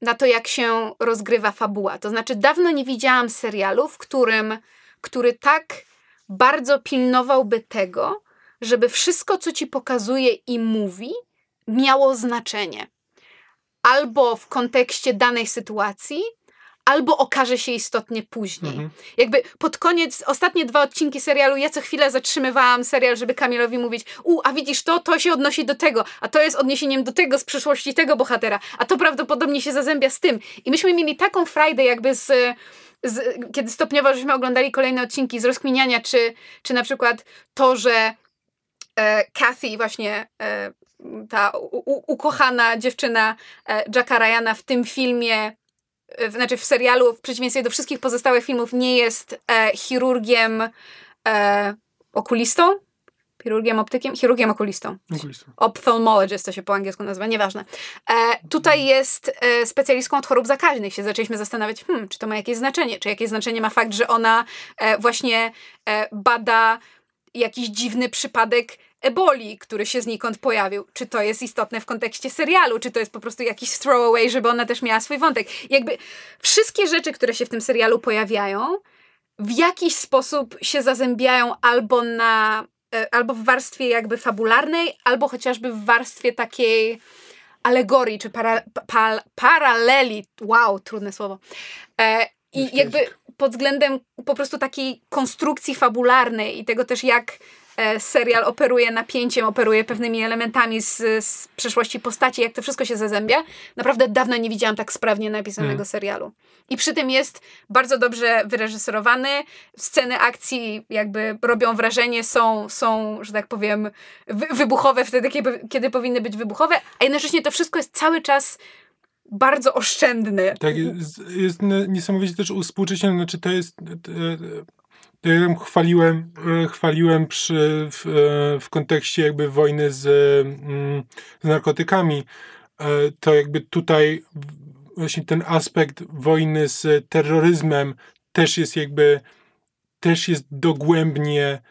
Speaker 3: na to, jak się rozgrywa fabuła. To znaczy, dawno nie widziałam serialu, w którym, który tak bardzo pilnowałby tego, żeby wszystko, co ci pokazuje i mówi, miało znaczenie. Albo w kontekście danej sytuacji, albo okaże się istotnie później. Mhm. Jakby pod koniec, ostatnie dwa odcinki serialu, ja co chwilę zatrzymywałam serial, żeby Kamilowi mówić, u, a widzisz to, to się odnosi do tego, a to jest odniesieniem do tego z przyszłości tego bohatera, a to prawdopodobnie się zazębia z tym. I myśmy mieli taką frajdę jakby z... Z, kiedy stopniowo żeśmy oglądali kolejne odcinki z rozkminiania, czy, czy na przykład to, że e, Kathy właśnie e, ta u, u, ukochana dziewczyna e, Jacka Ryana w tym filmie znaczy w serialu, w przeciwieństwie do wszystkich pozostałych filmów, nie jest e, chirurgiem, e, okulistą. chirurgiem optykiem, chirurgiem okulistą.
Speaker 1: Okulistą.
Speaker 3: Ophthalmologist to się po angielsku nazywa, nieważne. E, tutaj jest e, specjalistką od chorób zakaźnych. Się zaczęliśmy zastanawiać, hmm, czy to ma jakieś znaczenie, czy jakieś znaczenie ma fakt, że ona e, właśnie e, bada jakiś dziwny przypadek eboli, który się znikąd pojawił. Czy to jest istotne w kontekście serialu, czy to jest po prostu jakiś throwaway, żeby ona też miała swój wątek. Jakby wszystkie rzeczy, które się w tym serialu pojawiają, w jakiś sposób się zazębiają albo na, e, albo w warstwie jakby fabularnej, albo chociażby w warstwie takiej alegorii, czy para, pa, paraleli. Wow, trudne słowo. E, I jakby pod względem po prostu takiej konstrukcji fabularnej i tego też jak serial operuje napięciem, operuje pewnymi elementami z, z przeszłości postaci, jak to wszystko się zazębia. Naprawdę dawno nie widziałam tak sprawnie napisanego
Speaker 1: Mm.
Speaker 3: serialu. I przy tym jest bardzo dobrze wyreżyserowany. Sceny akcji jakby robią wrażenie, są, są że tak powiem, wy, wybuchowe wtedy, kiedy, kiedy powinny być wybuchowe, a jednocześnie to wszystko jest cały czas bardzo oszczędne.
Speaker 1: Tak, jest, jest niesamowicie też uspółcześnione. Znaczy to jest. Chwaliłem, e, chwaliłem przy, w, e, w kontekście jakby wojny z, mm, z narkotykami. E, To jakby tutaj właśnie ten aspekt wojny z terroryzmem też jest jakby też jest dogłębnie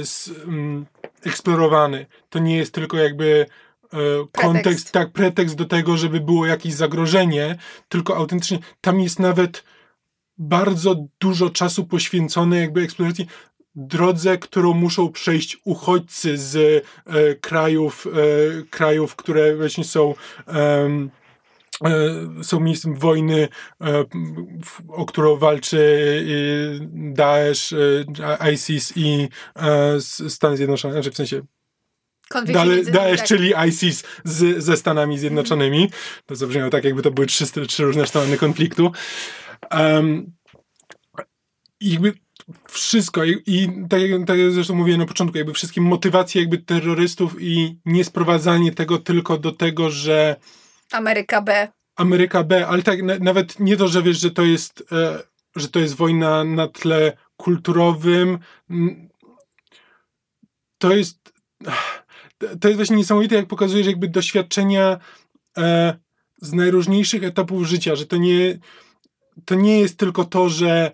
Speaker 1: s, mm, eksplorowany. To nie jest tylko jakby kontekst, tak, pretekst do tego, żeby było jakieś zagrożenie, tylko autentycznie tam jest nawet bardzo dużo czasu poświęcone jakby eksploracji drodze, którą muszą przejść uchodźcy z e, krajów, e, krajów, które właśnie są e, są miejscem wojny, e, o którą walczy e, Daesh, ISIS i Stany Zjednoczone, znaczy w sensie Dale, Daesh,
Speaker 3: tak.
Speaker 1: czyli ISIS z, ze Stanami Zjednoczonymi. To zabrzmiało tak, jakby to były trzy, trzy różne strony konfliktu. Um, jakby wszystko i, i tak, jak, tak jak zresztą mówiłem na początku, jakby wszystkie motywacje jakby terrorystów i niesprowadzanie tego tylko do tego, że
Speaker 3: Ameryka B.
Speaker 1: Ameryka B, ale tak na, nawet nie to, że wiesz, że to jest, e, że to jest wojna na tle kulturowym. To jest to jest właśnie niesamowite, jak pokazujesz jakby doświadczenia e, z najróżniejszych etapów życia, że to nie to nie jest tylko to, że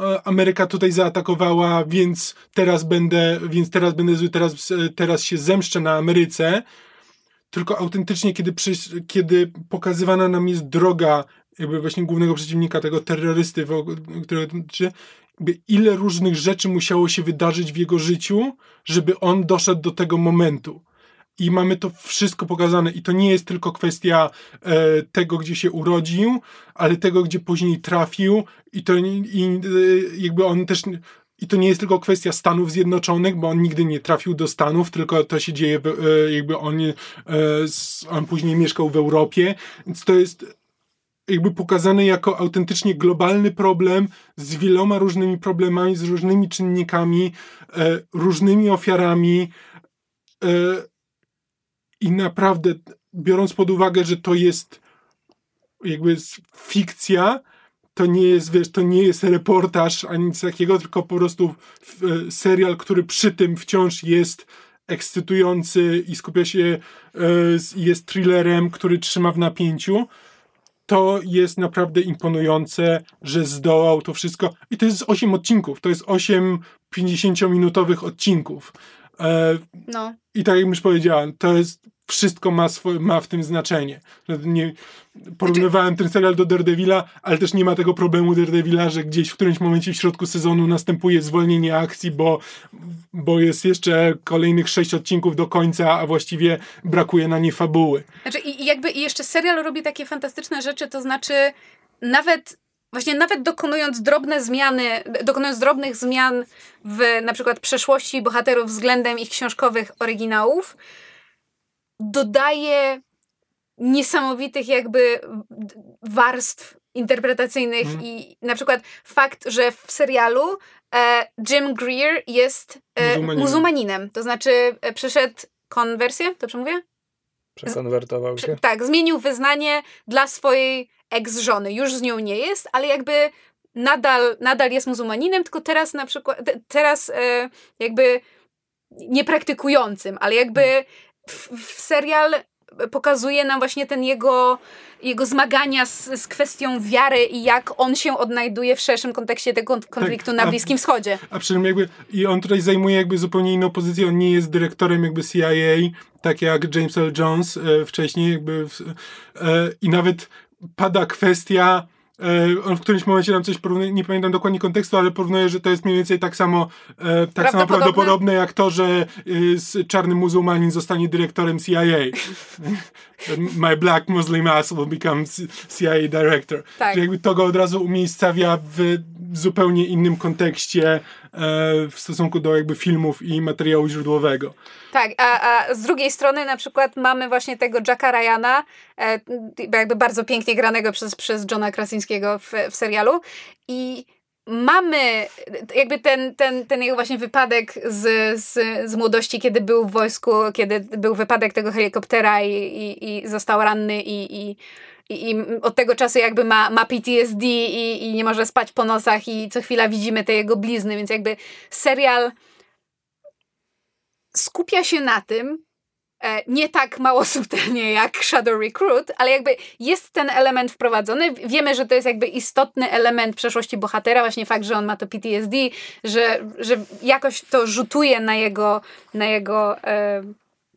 Speaker 1: e, Ameryka tutaj zaatakowała, więc teraz będę, więc teraz będę zły, teraz, e, teraz się zemszczę na Ameryce, tylko autentycznie, kiedy, przyś- kiedy pokazywana nam jest droga jakby właśnie głównego przeciwnika, tego terrorysty, którego dotyczy, ile różnych rzeczy musiało się wydarzyć w jego życiu, żeby on doszedł do tego momentu. I mamy to wszystko pokazane. I to nie jest tylko kwestia e, tego, gdzie się urodził, ale tego, gdzie później trafił. I to i, e, jakby on też. I to nie jest tylko kwestia Stanów Zjednoczonych, bo on nigdy nie trafił do Stanów, tylko to się dzieje, e, jakby on, e, on później mieszkał w Europie. Więc to jest jakby pokazany jako autentycznie globalny problem z wieloma różnymi problemami, z różnymi czynnikami, e, różnymi ofiarami. E, I naprawdę, biorąc pod uwagę, że to jest jakby fikcja, to nie jest, wiesz, to nie jest reportaż ani nic takiego, tylko po prostu e, serial, który przy tym wciąż jest ekscytujący i skupia się, e, jest thrillerem, który trzyma w napięciu to jest naprawdę imponujące, że zdołał to wszystko. I to jest 8 odcinków. To jest 8 50-minutowych odcinków. E,
Speaker 3: No.
Speaker 1: I tak jak już powiedziałem, to jest wszystko ma, ma w tym znaczenie. Nie, porównywałem ten serial do Daredevila, ale też nie ma tego problemu Daredevila, że gdzieś w którymś momencie w środku sezonu następuje zwolnienie akcji, bo, bo jest jeszcze kolejnych sześć odcinków do końca, a właściwie brakuje na nie fabuły.
Speaker 3: Znaczy, i, i jakby i jeszcze serial robi takie fantastyczne rzeczy, to znaczy nawet właśnie nawet dokonując drobne zmiany, dokonując drobnych zmian w na przykład przeszłości bohaterów względem ich książkowych oryginałów, dodaje niesamowitych jakby warstw interpretacyjnych
Speaker 1: Mhm.
Speaker 3: i na przykład fakt, że w serialu e, Jim Greer jest e,
Speaker 1: Muzułmaninem.
Speaker 3: muzułmaninem, to znaczy e, przeszedł konwersję, dobrze mówię?
Speaker 2: Przekonwertował się.
Speaker 3: Tak, zmienił wyznanie dla swojej ex-żony. Już z nią nie jest, ale jakby nadal, nadal jest muzułmaninem, tylko teraz na przykład, te- teraz e, jakby niepraktykującym, ale jakby w, serial pokazuje nam właśnie ten jego, jego zmagania z, z kwestią wiary i jak on się odnajduje w szerszym kontekście tego konfliktu
Speaker 1: Tak,
Speaker 3: na
Speaker 1: a-
Speaker 3: Bliskim Wschodzie.
Speaker 1: A przy czym jakby, i on tutaj zajmuje jakby zupełnie inną pozycję, on nie jest dyrektorem jakby CIA, tak jak James L. Jones e, wcześniej jakby w, e, i nawet pada kwestia on w którymś momencie nam coś porównuje, nie pamiętam dokładnie kontekstu, ale porównuje, że to jest mniej więcej tak samo, e, tak samo
Speaker 3: Prawdopodobne?
Speaker 1: jak to, że e, czarny muzułmanin zostanie dyrektorem CIA. My black Muslim ass will become CIA director.
Speaker 3: Tak.
Speaker 1: Że jakby to go od razu umiejscawia w zupełnie innym kontekście e, w stosunku do jakby filmów i materiału źródłowego.
Speaker 3: Tak, a, a z drugiej strony na przykład mamy właśnie tego Jacka Ryana, e, jakby bardzo pięknie granego przez, przez Johna Krasińskiego w, w serialu i mamy jakby ten, ten, ten jego właśnie wypadek z, z, z młodości, kiedy był w wojsku, kiedy był wypadek tego helikoptera i, i, i został ranny i, i i, od tego czasu jakby ma, ma PTSD i, i nie może spać po nocach i co chwila widzimy te jego blizny, więc jakby serial skupia się na tym, e, nie tak mało subtelnie jak Shadow Recruit, ale jakby jest ten element wprowadzony. Wiemy, że to jest jakby istotny element przeszłości bohatera, właśnie fakt, że on ma to PTSD, że, że jakoś to rzutuje na jego, na jego e,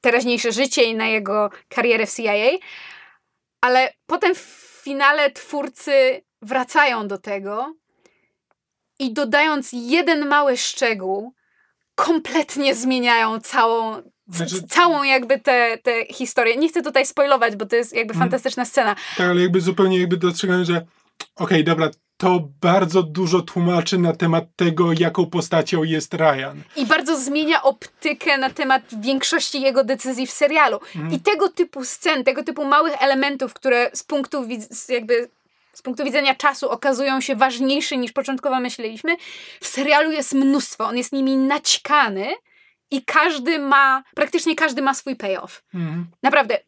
Speaker 3: teraźniejsze życie i na jego karierę w CIA. Ale potem w finale twórcy wracają do tego i dodając jeden mały szczegół, kompletnie zmieniają całą,
Speaker 1: Znaczy-
Speaker 3: całą jakby tę te, te historię. Nie chcę tutaj spoilować, bo to jest jakby
Speaker 1: Mhm.
Speaker 3: fantastyczna scena.
Speaker 1: Tak, ale jakby zupełnie jakby dostrzegam, że okej, dobra, to bardzo dużo tłumaczy na temat tego, jaką postacią jest Ryan.
Speaker 3: I bardzo zmienia optykę na temat większości jego decyzji w serialu. I tego typu scen, tego typu małych elementów, które z punktu jakby z punktu widzenia czasu okazują się ważniejsze niż początkowo myśleliśmy, w serialu jest mnóstwo. On jest nimi naćkany i każdy ma, praktycznie każdy ma swój payoff.
Speaker 1: Mhm.
Speaker 3: Naprawdę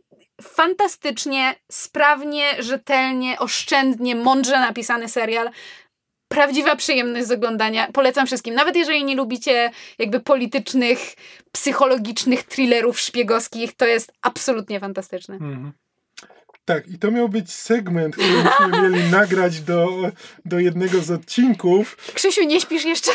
Speaker 3: fantastycznie, sprawnie, rzetelnie, oszczędnie, mądrze napisany serial. Prawdziwa przyjemność z oglądania. Polecam wszystkim. Nawet jeżeli nie lubicie jakby politycznych, psychologicznych thrillerów szpiegowskich, to jest absolutnie fantastyczne.
Speaker 1: Mhm. Tak, i to miał być segment, który myśmy mieli nagrać do, do jednego z odcinków,
Speaker 3: Krzysiu, nie śpisz jeszcze?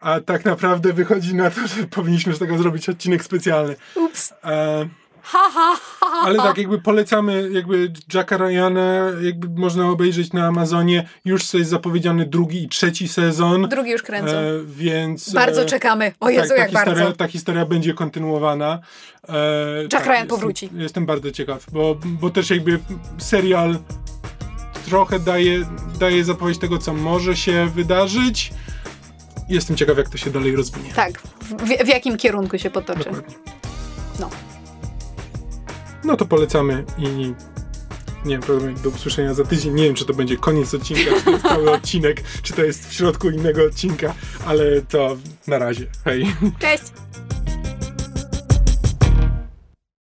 Speaker 1: a tak naprawdę wychodzi na to, że powinniśmy z tego zrobić odcinek specjalny.
Speaker 3: Ups.
Speaker 1: E,
Speaker 3: Ha, ha, ha, ha.
Speaker 1: ale tak, jakby polecamy jakby Jacka Ryana, jakby można obejrzeć na Amazonie. Już jest zapowiedziany drugi i trzeci sezon.
Speaker 3: Drugi już kręcą.
Speaker 1: E, więc
Speaker 3: bardzo
Speaker 1: e,
Speaker 3: czekamy. O Jezu,
Speaker 1: tak, ta
Speaker 3: jak
Speaker 1: historia,
Speaker 3: bardzo.
Speaker 1: Ta historia będzie kontynuowana. E,
Speaker 3: Jack Ryan
Speaker 1: jestem,
Speaker 3: powróci.
Speaker 1: Jestem bardzo ciekaw, bo, bo też jakby serial trochę daje, daje zapowiedź tego, co może się wydarzyć. Jestem ciekaw, jak to się dalej rozwinie.
Speaker 3: Tak, w, w jakim kierunku się potoczy.
Speaker 1: Dokładnie.
Speaker 3: No.
Speaker 1: No to polecamy i nie wiem, do usłyszenia za tydzień. Nie wiem, czy to będzie koniec odcinka, czy to jest cały odcinek, czy to jest w środku innego odcinka, ale to na razie. Hej.
Speaker 3: Cześć!